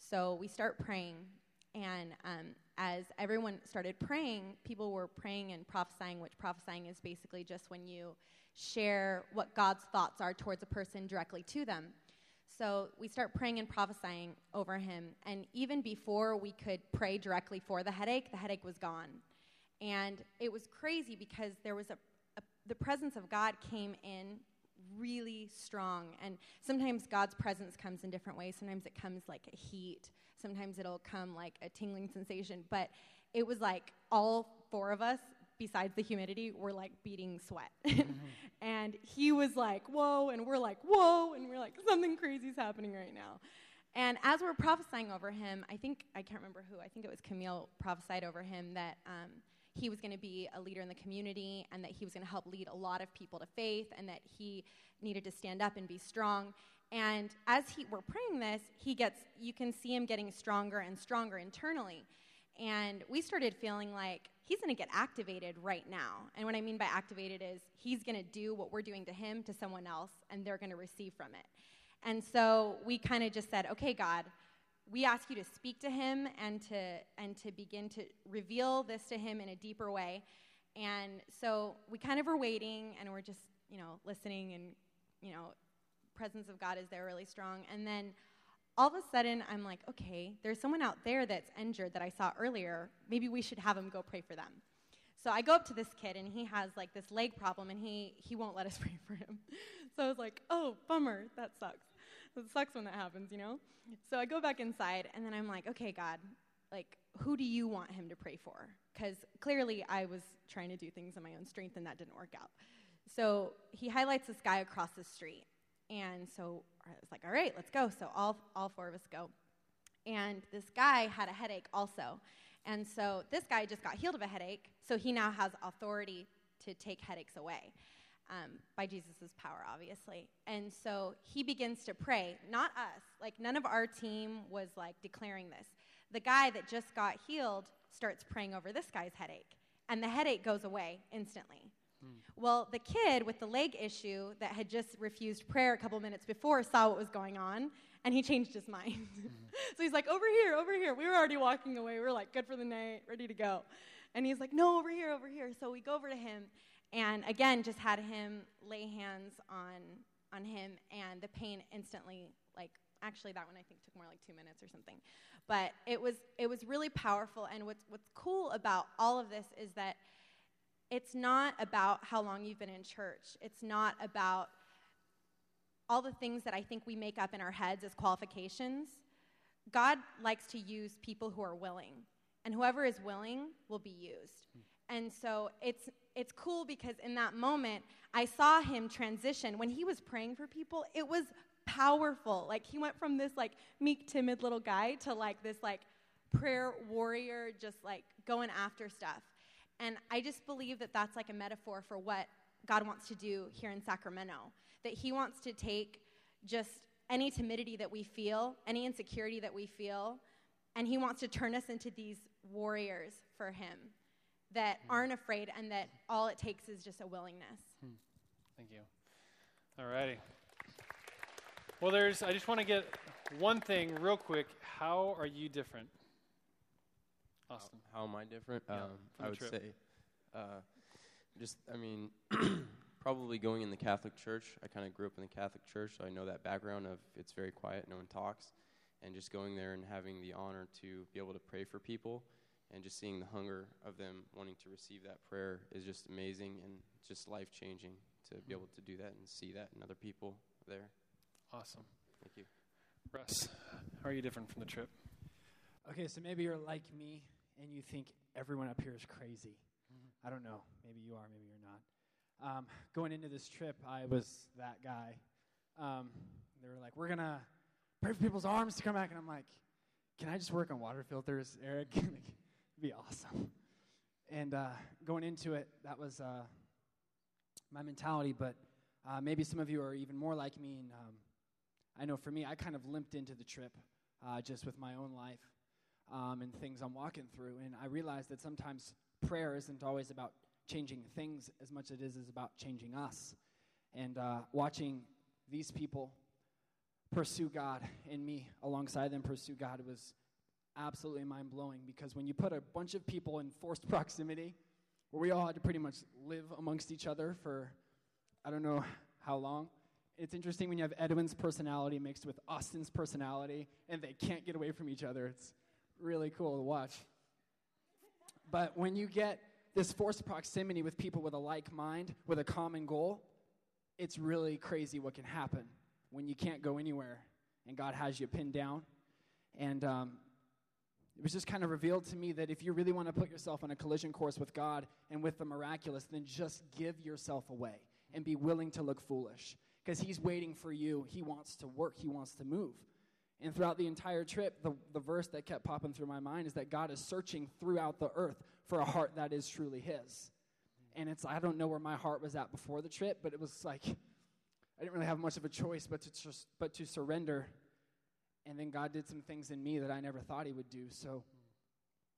So we start praying, and um, as everyone started praying, people were praying and prophesying, which prophesying is basically just when you share what God's thoughts are towards a person directly to them. So we start praying and prophesying over him. And even before we could pray directly for the headache, the headache was gone. And it was crazy because there was a, a the presence of God came in really strong. And sometimes God's presence comes in different ways. Sometimes it comes like a heat. Sometimes it'll come like a tingling sensation. But it was like all four of us, besides the humidity, were like beating sweat. And he was like, whoa. And we're like, whoa. And we're like, something crazy is happening right now. And as we're prophesying over him, I think, I can't remember who, I think it was Camille prophesied over him that um, he was going to be a leader in the community and that he was going to help lead a lot of people to faith and that he needed to stand up and be strong. And as he, we're praying this, he gets, you can see him getting stronger and stronger internally. And we started feeling like he's going to get activated right now. And what I mean by activated is he's going to do what we're doing to him to someone else, and they're going to receive from it. And so we kind of just said, okay, God, we ask you to speak to him and to and to begin to reveal this to him in a deeper way. And so we kind of are waiting and we're just you know listening and you know presence of god is there really strong. And then all of a sudden i'm like okay there's someone out there that's injured that i saw earlier. Maybe we should have him go pray for them. So i go up to this kid and he has like this leg problem and he he won't let us pray for him. So i was like oh bummer. That sucks it sucks when that happens, you know? So I go back inside, and then I'm like, okay, God, like, who do you want him to pray for? Because clearly I was trying to do things in my own strength, and that didn't work out. So he highlights this guy across the street. And so I was like, all right, let's go. So all, all four of us go. And this guy had a headache also. And so this guy just got healed of a headache, so he now has authority to take headaches away um, by Jesus' power, obviously. And so he begins to pray, not us. Like, none of our team was like declaring this. The guy that just got healed starts praying over this guy's headache, and the headache goes away instantly. Hmm. Well, the kid with the leg issue that had just refused prayer a couple minutes before saw what was going on, and he changed his mind. Mm-hmm. so he's like, Over here, over here. We were already walking away. We were like, Good for the night, ready to go. And he's like, No, over here, over here. So we go over to him, and again just had him lay hands on on him and the pain instantly like actually that one i think took more like two minutes or something. But it was it was really powerful and what's what's cool about all of this is that it's not about how long you've been in church. It's not about all the things that i think we make up in our heads as qualifications. God likes to use people who are willing and whoever is willing will be used. And so it's it's cool because in that moment, I saw him transition. When he was praying for people, it was powerful. Like he went from this like meek, timid little guy to like this like prayer warrior, just like going after stuff. And I just believe that that's like a metaphor for what God wants to do here in Sacramento. That He wants to take just any timidity that we feel, any insecurity that we feel, and He wants to turn us into these warriors for Him that aren't afraid and that all it takes is just a willingness. Thank you. All righty. Well, there's. I just want to get one thing real quick. How are you different, Austin? How, how am I different? Yeah, um, I would trip. say, uh, just I mean, probably going in the Catholic Church. I kind of grew up in the Catholic Church, so I know that background of it's very quiet, no one talks, and just going there and having the honor to be able to pray for people, and just seeing the hunger of them wanting to receive that prayer is just amazing and just life changing to be able to do that and see that in other people there. Awesome. Thank you. Russ, how are you different from the trip? Okay, so maybe you're like me and you think everyone up here is crazy. I don't know. Maybe you are, maybe you're not. Um, going into this trip, I was that guy. Um, they were like, we're going to pray for people's arms to come back. And I'm like, can I just work on water filters, Eric? be awesome. And uh, going into it, that was uh, my mentality. But uh, maybe some of you are even more like me. And um, I know for me, I kind of limped into the trip uh, just with my own life um, and things I'm walking through. And I realized that sometimes prayer isn't always about changing things as much as it is, is about changing us. And uh, watching these people pursue God and me alongside them pursue God was absolutely mind blowing because when you put a bunch of people in forced proximity, where we all had to pretty much live amongst each other for I don't know how long. It's interesting when you have Edwin's personality mixed with Austin's personality and they can't get away from each other. It's really cool to watch. But when you get this forced proximity with people with a like mind, with a common goal, it's really crazy what can happen when you can't go anywhere and God has you pinned down. And um, it was just kind of revealed to me that if you really want to put yourself on a collision course with God and with the miraculous, then just give yourself away and be willing to look foolish because He's waiting for you. He wants to work, He wants to move. And throughout the entire trip, the, the verse that kept popping through my mind is that God is searching throughout the earth for a heart that is truly His. And it's, I don't know where my heart was at before the trip, but it was like, I didn't really have much of a choice but to, but to surrender. And then God did some things in me that I never thought He would do. So,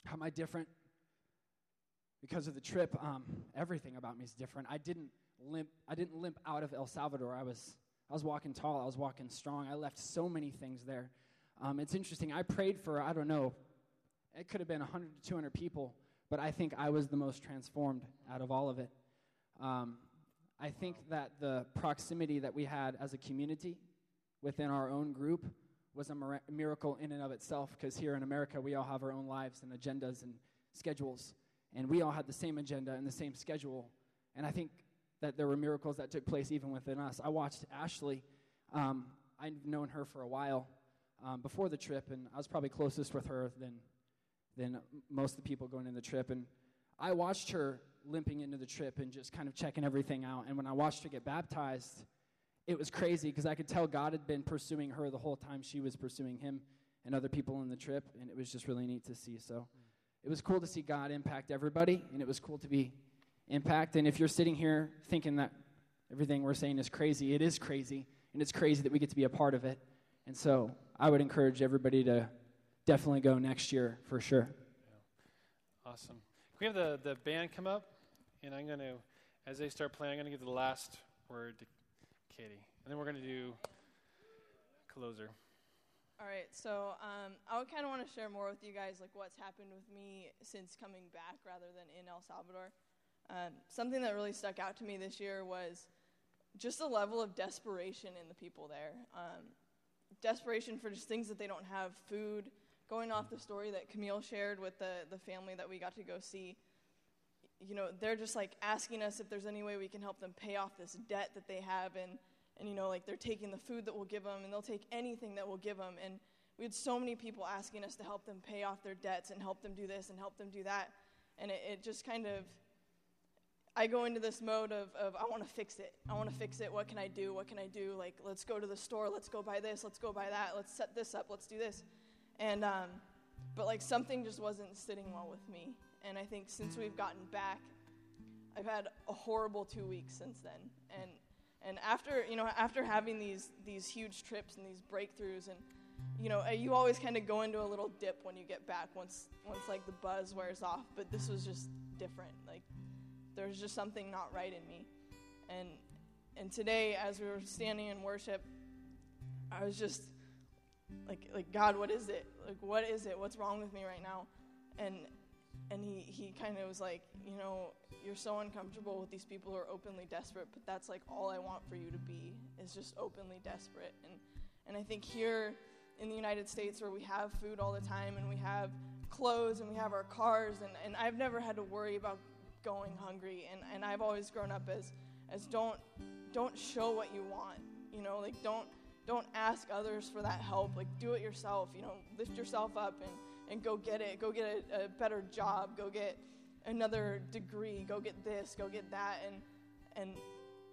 how am I different? Because of the trip, um, everything about me is different. I didn't limp. I didn't limp out of El Salvador. I was I was walking tall. I was walking strong. I left so many things there. Um, it's interesting. I prayed for I don't know. It could have been 100 to 200 people, but I think I was the most transformed out of all of it. Um, I think that the proximity that we had as a community within our own group was a miracle in and of itself because here in America, we all have our own lives and agendas and schedules. And we all had the same agenda and the same schedule. And I think that there were miracles that took place even within us. I watched Ashley. Um, I've known her for a while um, before the trip, and I was probably closest with her than, than most of the people going in the trip. And I watched her limping into the trip and just kind of checking everything out. And when I watched her get baptized, it was crazy because I could tell God had been pursuing her the whole time she was pursuing him and other people in the trip, and it was just really neat to see. So it was cool to see God impact everybody, and it was cool to be impacted. And if you're sitting here thinking that everything we're saying is crazy, it is crazy, and it's crazy that we get to be a part of it. And so I would encourage everybody to definitely go next year for sure. Awesome. Can we have the, the band come up? And I'm going to, as they start playing, I'm going to give the last word to Katie. And then we're going to do closer. All right, so um, I would kind of want to share more with you guys, like what's happened with me since coming back rather than in El Salvador. Um, something that really stuck out to me this year was just the level of desperation in the people there. Um, desperation for just things that they don't have, food. Going off the story that Camille shared with the the family that we got to go see, you know, they're just like asking us if there's any way we can help them pay off this debt that they have and and you know like they're taking the food that we'll give them and they'll take anything that we'll give them and we had so many people asking us to help them pay off their debts and help them do this and help them do that. And it, it just kind of i go into this mode of, of i want to fix it. I want to fix it. What can i do? What can i do? Like let's go to the store. Let's go buy this. Let's go buy that. Let's set this up. Let's do this. And um, but like something just wasn't sitting well with me. And i think since we've gotten back i've had a horrible two weeks since then. And and after you know after having these these huge trips and these breakthroughs and you know, uh, you always kind of go into a little dip when you get back once once like the buzz wears off. But this was just different. Like there's just something not right in me, and and today as we were standing in worship, I was just like like God, what is it? Like what is it? What's wrong with me right now? And and he he kind of was like, you know, you're so uncomfortable with these people who are openly desperate, but that's like all I want for you to be is just openly desperate. And and I think here in the United States where we have food all the time and we have clothes and we have our cars and, and I've never had to worry about going hungry and, and I've always grown up as as don't don't show what you want. You know, like don't don't ask others for that help. Like do it yourself, you know, lift yourself up and, and go get it. Go get a, a better job, go get another degree, go get this, go get that and and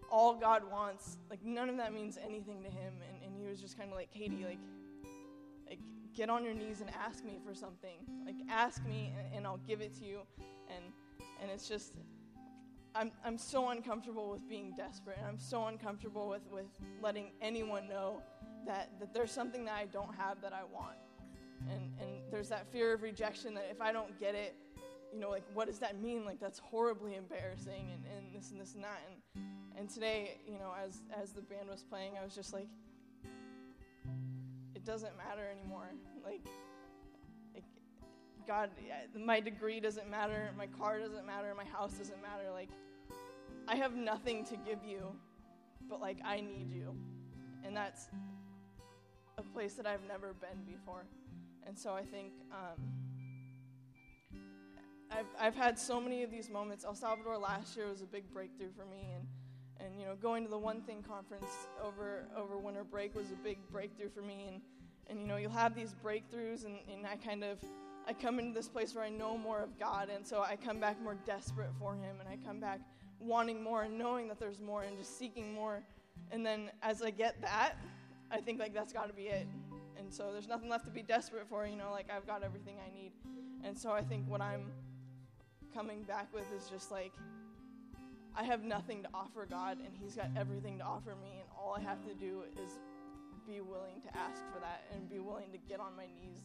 all God wants, like none of that means anything to him. And, and he was just kind of like, Katie, like like, get on your knees and ask me for something. Like, ask me and, and I'll give it to you. And, and it's just, I'm, I'm so uncomfortable with being desperate. And I'm so uncomfortable with, with letting anyone know that, that there's something that I don't have that I want. And, and there's that fear of rejection that if I don't get it, you know, like, what does that mean? Like, that's horribly embarrassing and, and this and this and that. And, and today, you know, as, as the band was playing, I was just like, it doesn't matter anymore. Like, like, God, my degree doesn't matter, my car doesn't matter, my house doesn't matter. Like, I have nothing to give you, but like, I need you. And that's a place that I've never been before. And so I think um, I've, I've had so many of these moments. El Salvador last year was a big breakthrough for me. And and you know going to the one thing conference over over winter break was a big breakthrough for me. And and you know you'll have these breakthroughs and, and i kind of i come into this place where i know more of god. And so i come back more desperate for him. And i come back wanting more and knowing that there's more and just seeking more. And then as i get that i think like that's got to be it and so there's nothing left to be desperate for you know like i've got everything i need and so i think what i'm coming back with is just like i have nothing to offer god and he's got everything to offer me and all i have to do is be willing to ask for that and be willing to get on my knees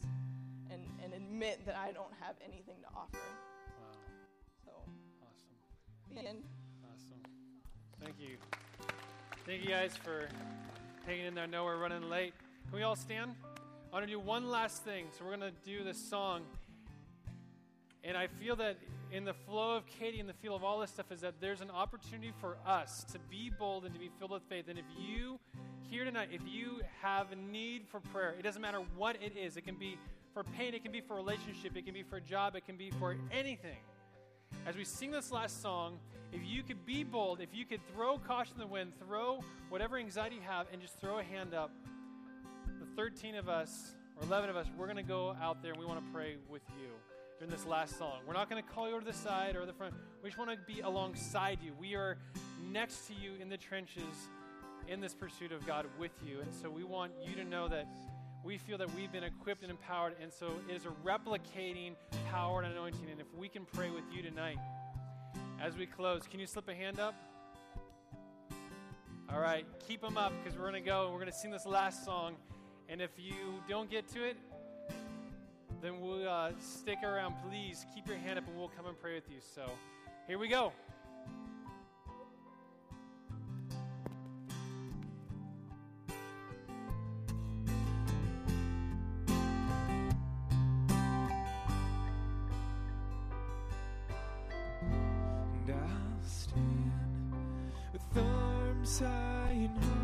and, and admit that I don't have anything to offer. Wow. So awesome. The end. Awesome. Thank you. Thank you guys for hanging in there. I know we're running late. Can we all stand? I want to do one last thing. So we're going to do this song. And I feel that in the flow of Katie and the feel of all this stuff is that there's an opportunity for us to be bold and to be filled with faith. And if you here tonight, if you have a need for prayer, it doesn't matter what it is. It can be for pain, it can be for relationship, it can be for a job, it can be for anything. As we sing this last song, if you could be bold, if you could throw caution to the wind, throw whatever anxiety you have, and just throw a hand up, 13 of us, or 11 of us, we're going to go out there and we want to pray with you during this last song. We're not going to call you to the side or the front. We just want to be alongside you. We are next to you in the trenches in this pursuit of God with you. And so we want you to know that we feel that we've been equipped and empowered. And so it is a replicating power and anointing. And if we can pray with you tonight as we close, can you slip a hand up? All right, keep them up because we're going to go. and We're going to sing this last song. And if you don't get to it, then we'll uh, stick around. Please keep your hand up and we'll come and pray with you. So here we go. I'll stand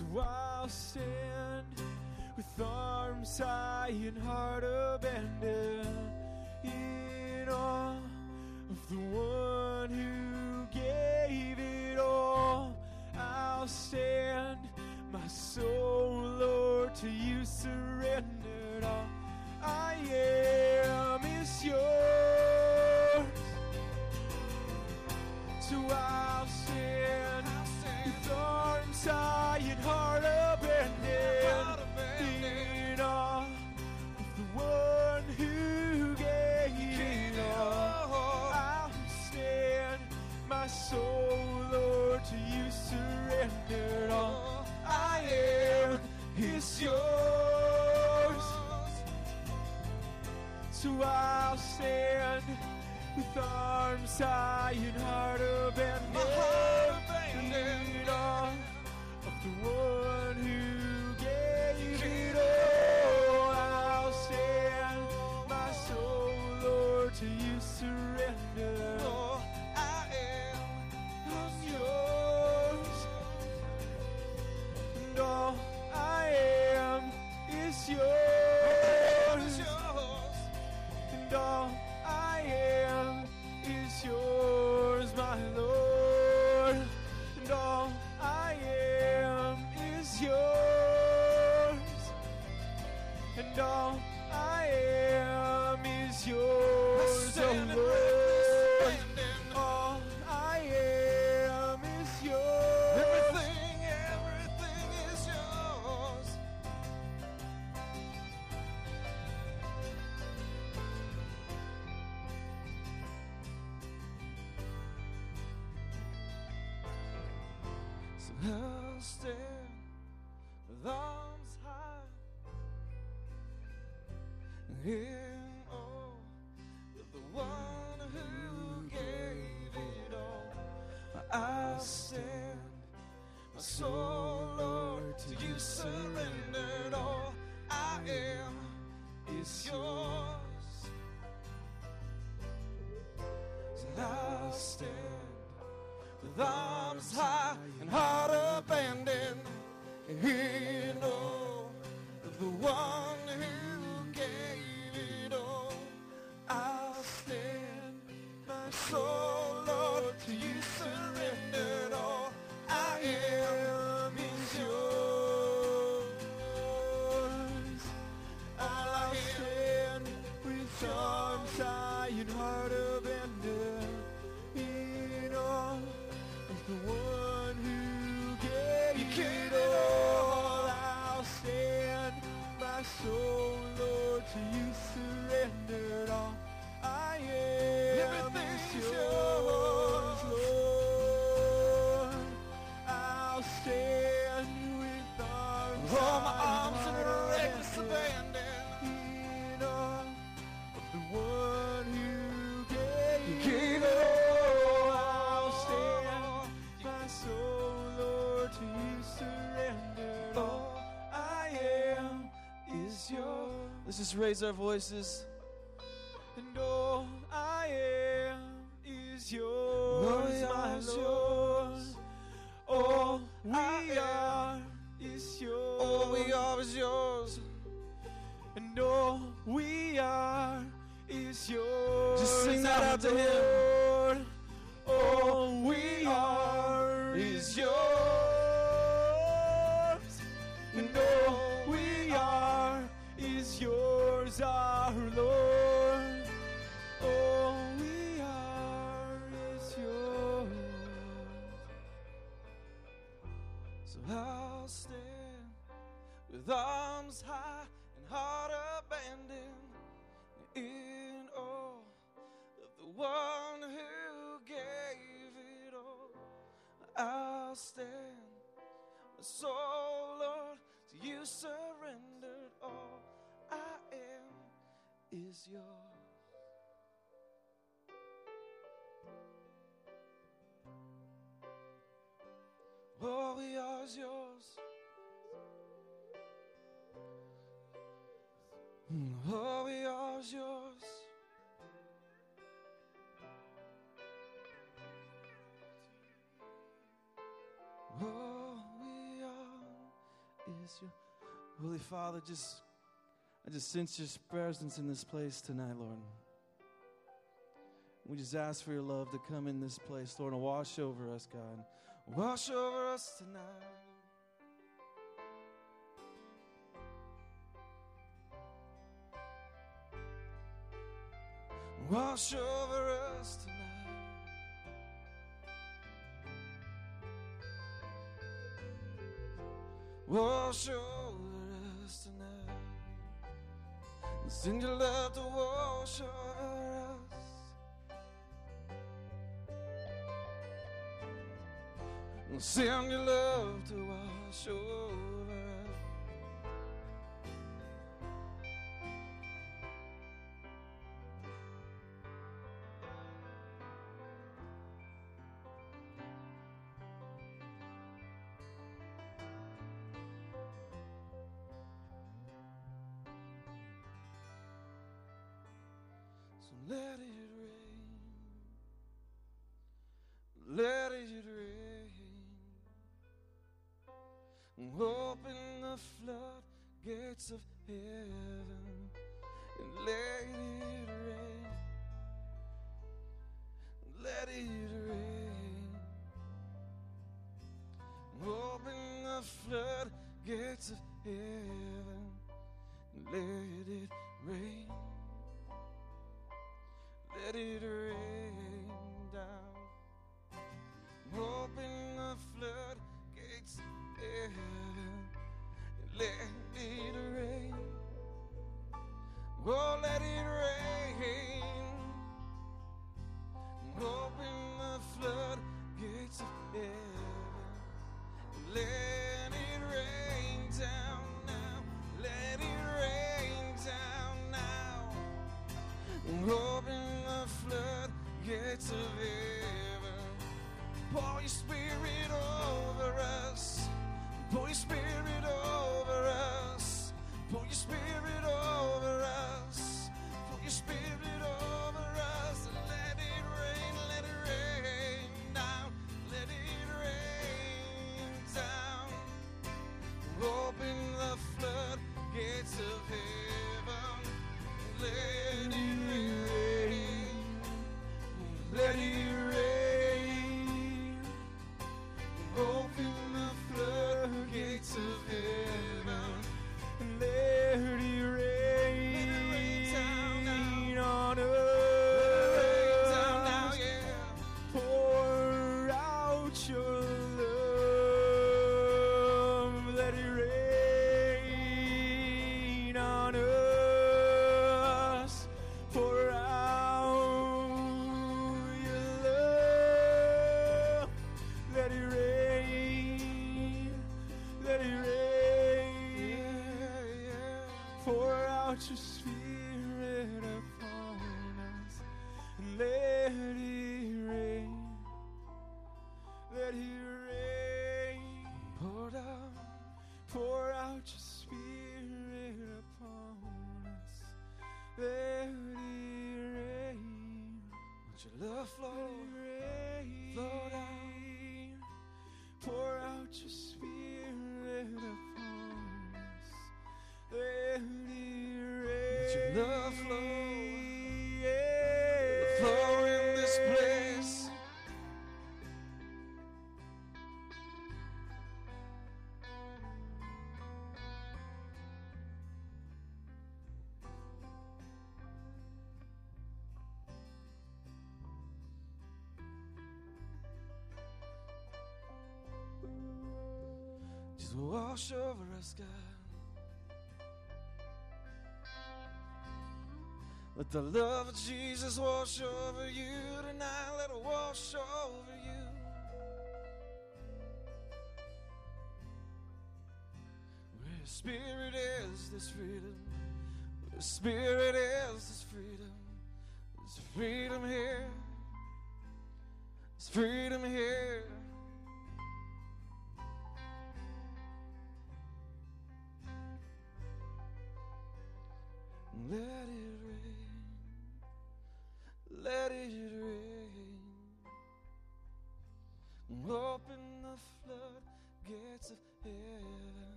So I'll stand with arms high and heart abandoned. So I'll stand arms high in awe the one who gave it all. I'll stand, my soul, Lord, to you surrendered. All I am is yours. I'll stand with arms high and heart abandoned awe of the one who gave it all. I'll stand, my soul, Lord, to you just raise our voices. and all I am is yours, my are is Lord. yours. All we are is yours. All we are is yours. And all we are is yours. Just sing that out to him. All we are is yours. And all with arms high and heart abandoned in awe of the one who gave it all. I'll stand, my soul, Lord, to you surrendered. All I am is yours. Holy Father. Just, I just sense your presence in this place tonight, Lord. We just ask for your love to come in this place, Lord, and wash over us, God. Wash over us tonight. Wash over us tonight. Wash over us tonight. Send your love to wash over us. Send your love to wash over The flow, yeah. the flow in this place. Just wash over us, God. Let the love of Jesus wash over you tonight. Let it wash over you. Where spirit is, this freedom. Where spirit is, this freedom. There's freedom here. There's freedom here.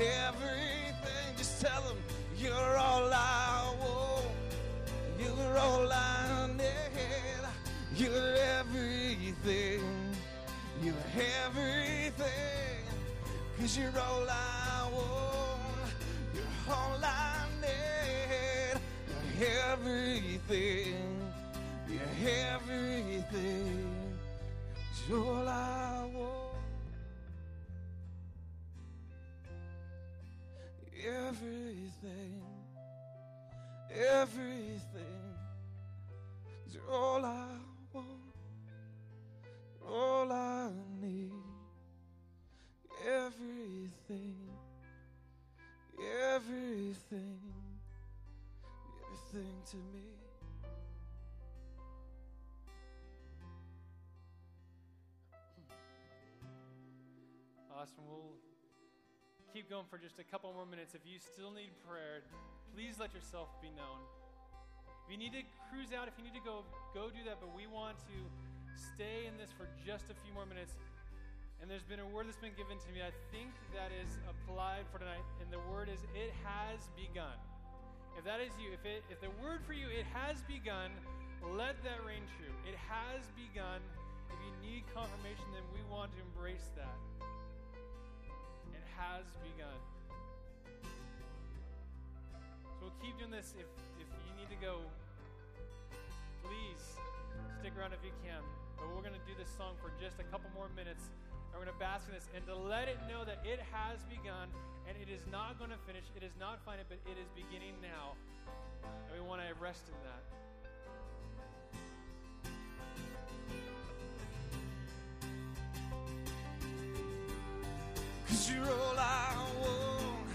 Everything. Just tell them you're all I want. You're all I need. You're everything. You're everything. Cause you're all I want. You're all I need. You're everything. You're everything. You're all I want. Everything. Everything. You're all I want. All I need. Everything. Everything. Everything to me. Awesome. We'll keep going for just a couple more minutes. If you still need prayer, please let yourself be known. If you need to cruise out, if you need to go, go do that. But we want to stay in this for just a few more minutes. And there's been a word that's been given to me. I think that is applied for tonight. And the word is, it has begun. If that is you, if, it, if the word for you, it has begun, let that reign true. It has begun. If you need confirmation, then we want to embrace that. Has begun. So we'll keep doing this. If, if you need to go, please stick around if you can. But we're going to do this song for just a couple more minutes. And we're going to bask in this and to let it know that it has begun and it is not going to finish. It is not final, but it is beginning now. And we want to rest in that. You're all I want.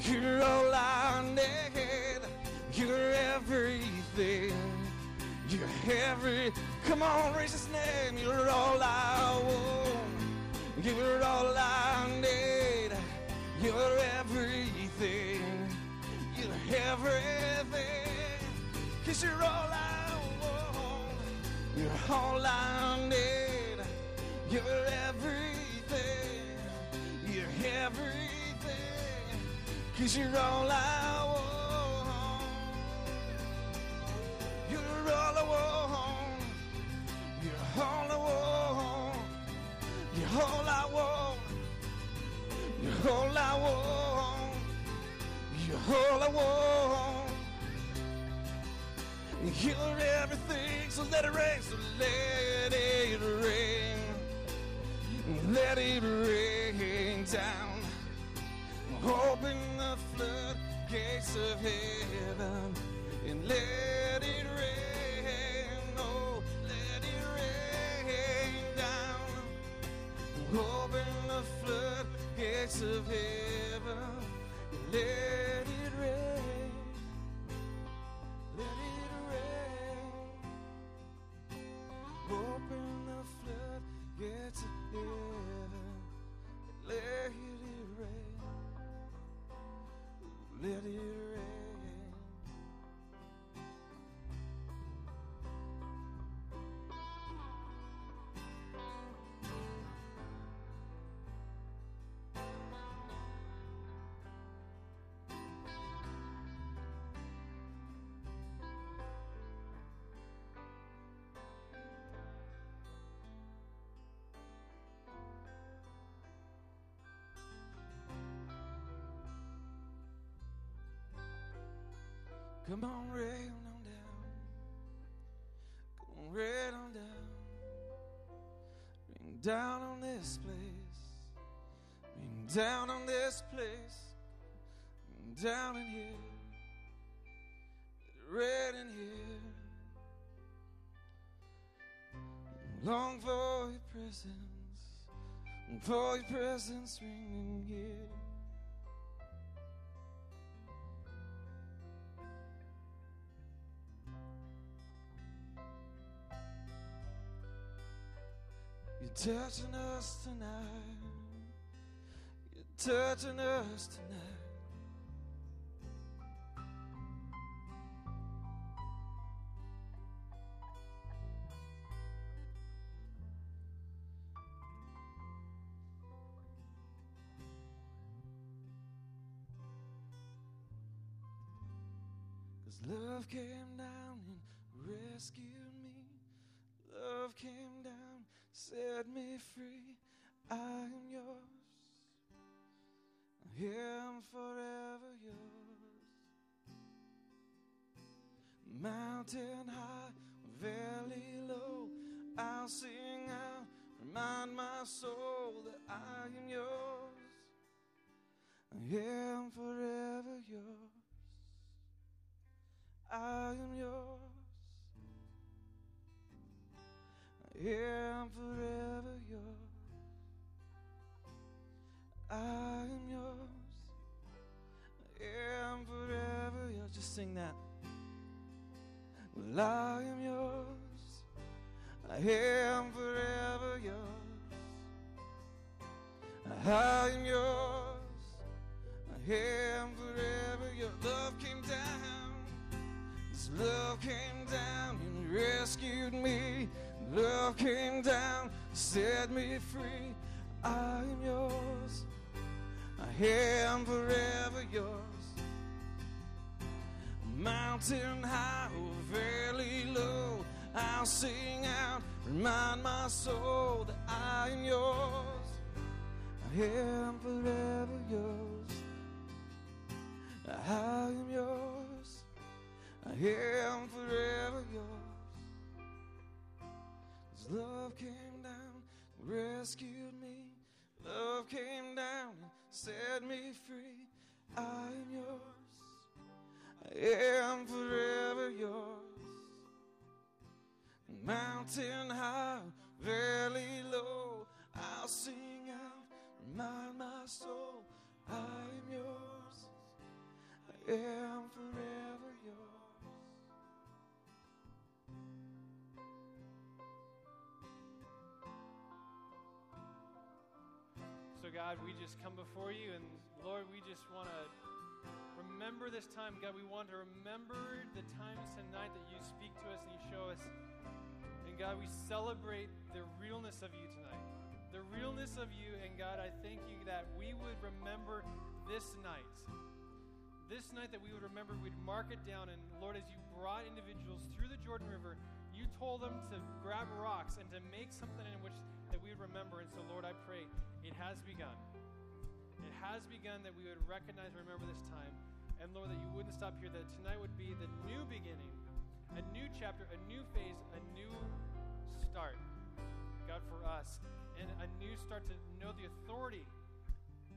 You're all I need. You're everything. You're every. Come on, raise his name. You're all I want. You're all I need. You're everything. You're everything. Cause you're all I want. You're all I need. You're everything. Cause you're all I want. You're all I want. You're all I want. You're all I want. You're all I want. You're all I want. You're everything, so let it rain, so let it rain. Let it rain down. Open floodgates of heaven and let it rain. Oh, let it rain down. Open the floodgates of heaven and let it rain. Come on, rain on down. Come on, rain on down. Rain down on this place. Rain down on this place. Rain down in here. Rain in here. Long for your presence. Long for your presence ringing here. You're touching us tonight. You're touching us tonight. Set me free. I am yours. I am forever yours. Mountain high, valley low, I'll sing out, remind my soul that I am yours. I am forever yours. I am yours. I am forever yours. I am yours. I am forever yours. Just sing that. Well, I am yours. I am forever yours. I am yours. I am forever yours. Love came down. This love came down and rescued me. Love came down, set me free. I am yours. I am forever yours. Mountain high or valley low, I'll sing out, remind my soul that I am yours. I am forever yours. I am yours. I am forever yours. His love came down, rescued me. Love came down and set me free. I am yours. I am forever yours. Mountain high, valley low, I'll sing out, remind my soul, I am yours. God, we just come before you, and Lord, we just want to remember this time. God, we want to remember the times tonight that you speak to us and you show us. And God, we celebrate the realness of you tonight. The realness of you, and God, I thank you that we would remember this night. This night that we would remember, we'd mark it down. And Lord, as you brought individuals through the Jordan River, you told them to grab rocks and to make something in which that we would remember. And so, Lord, I pray it has begun. It has begun that we would recognize and remember this time. And Lord, that you wouldn't stop here, that tonight would be the new beginning, a new chapter, a new phase, a new start, God, for us. And a new start to know the authority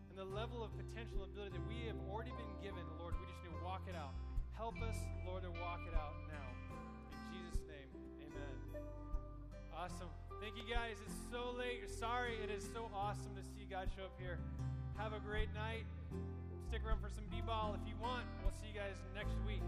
and the level of potential ability that we have already been given, Lord. We just need to walk it out. Help us, Lord, to walk it out now. Awesome. Thank you guys. It's so late. Sorry. It is so awesome to see God show up here. Have a great night. Stick around for some b ball if you want. We'll see you guys next week.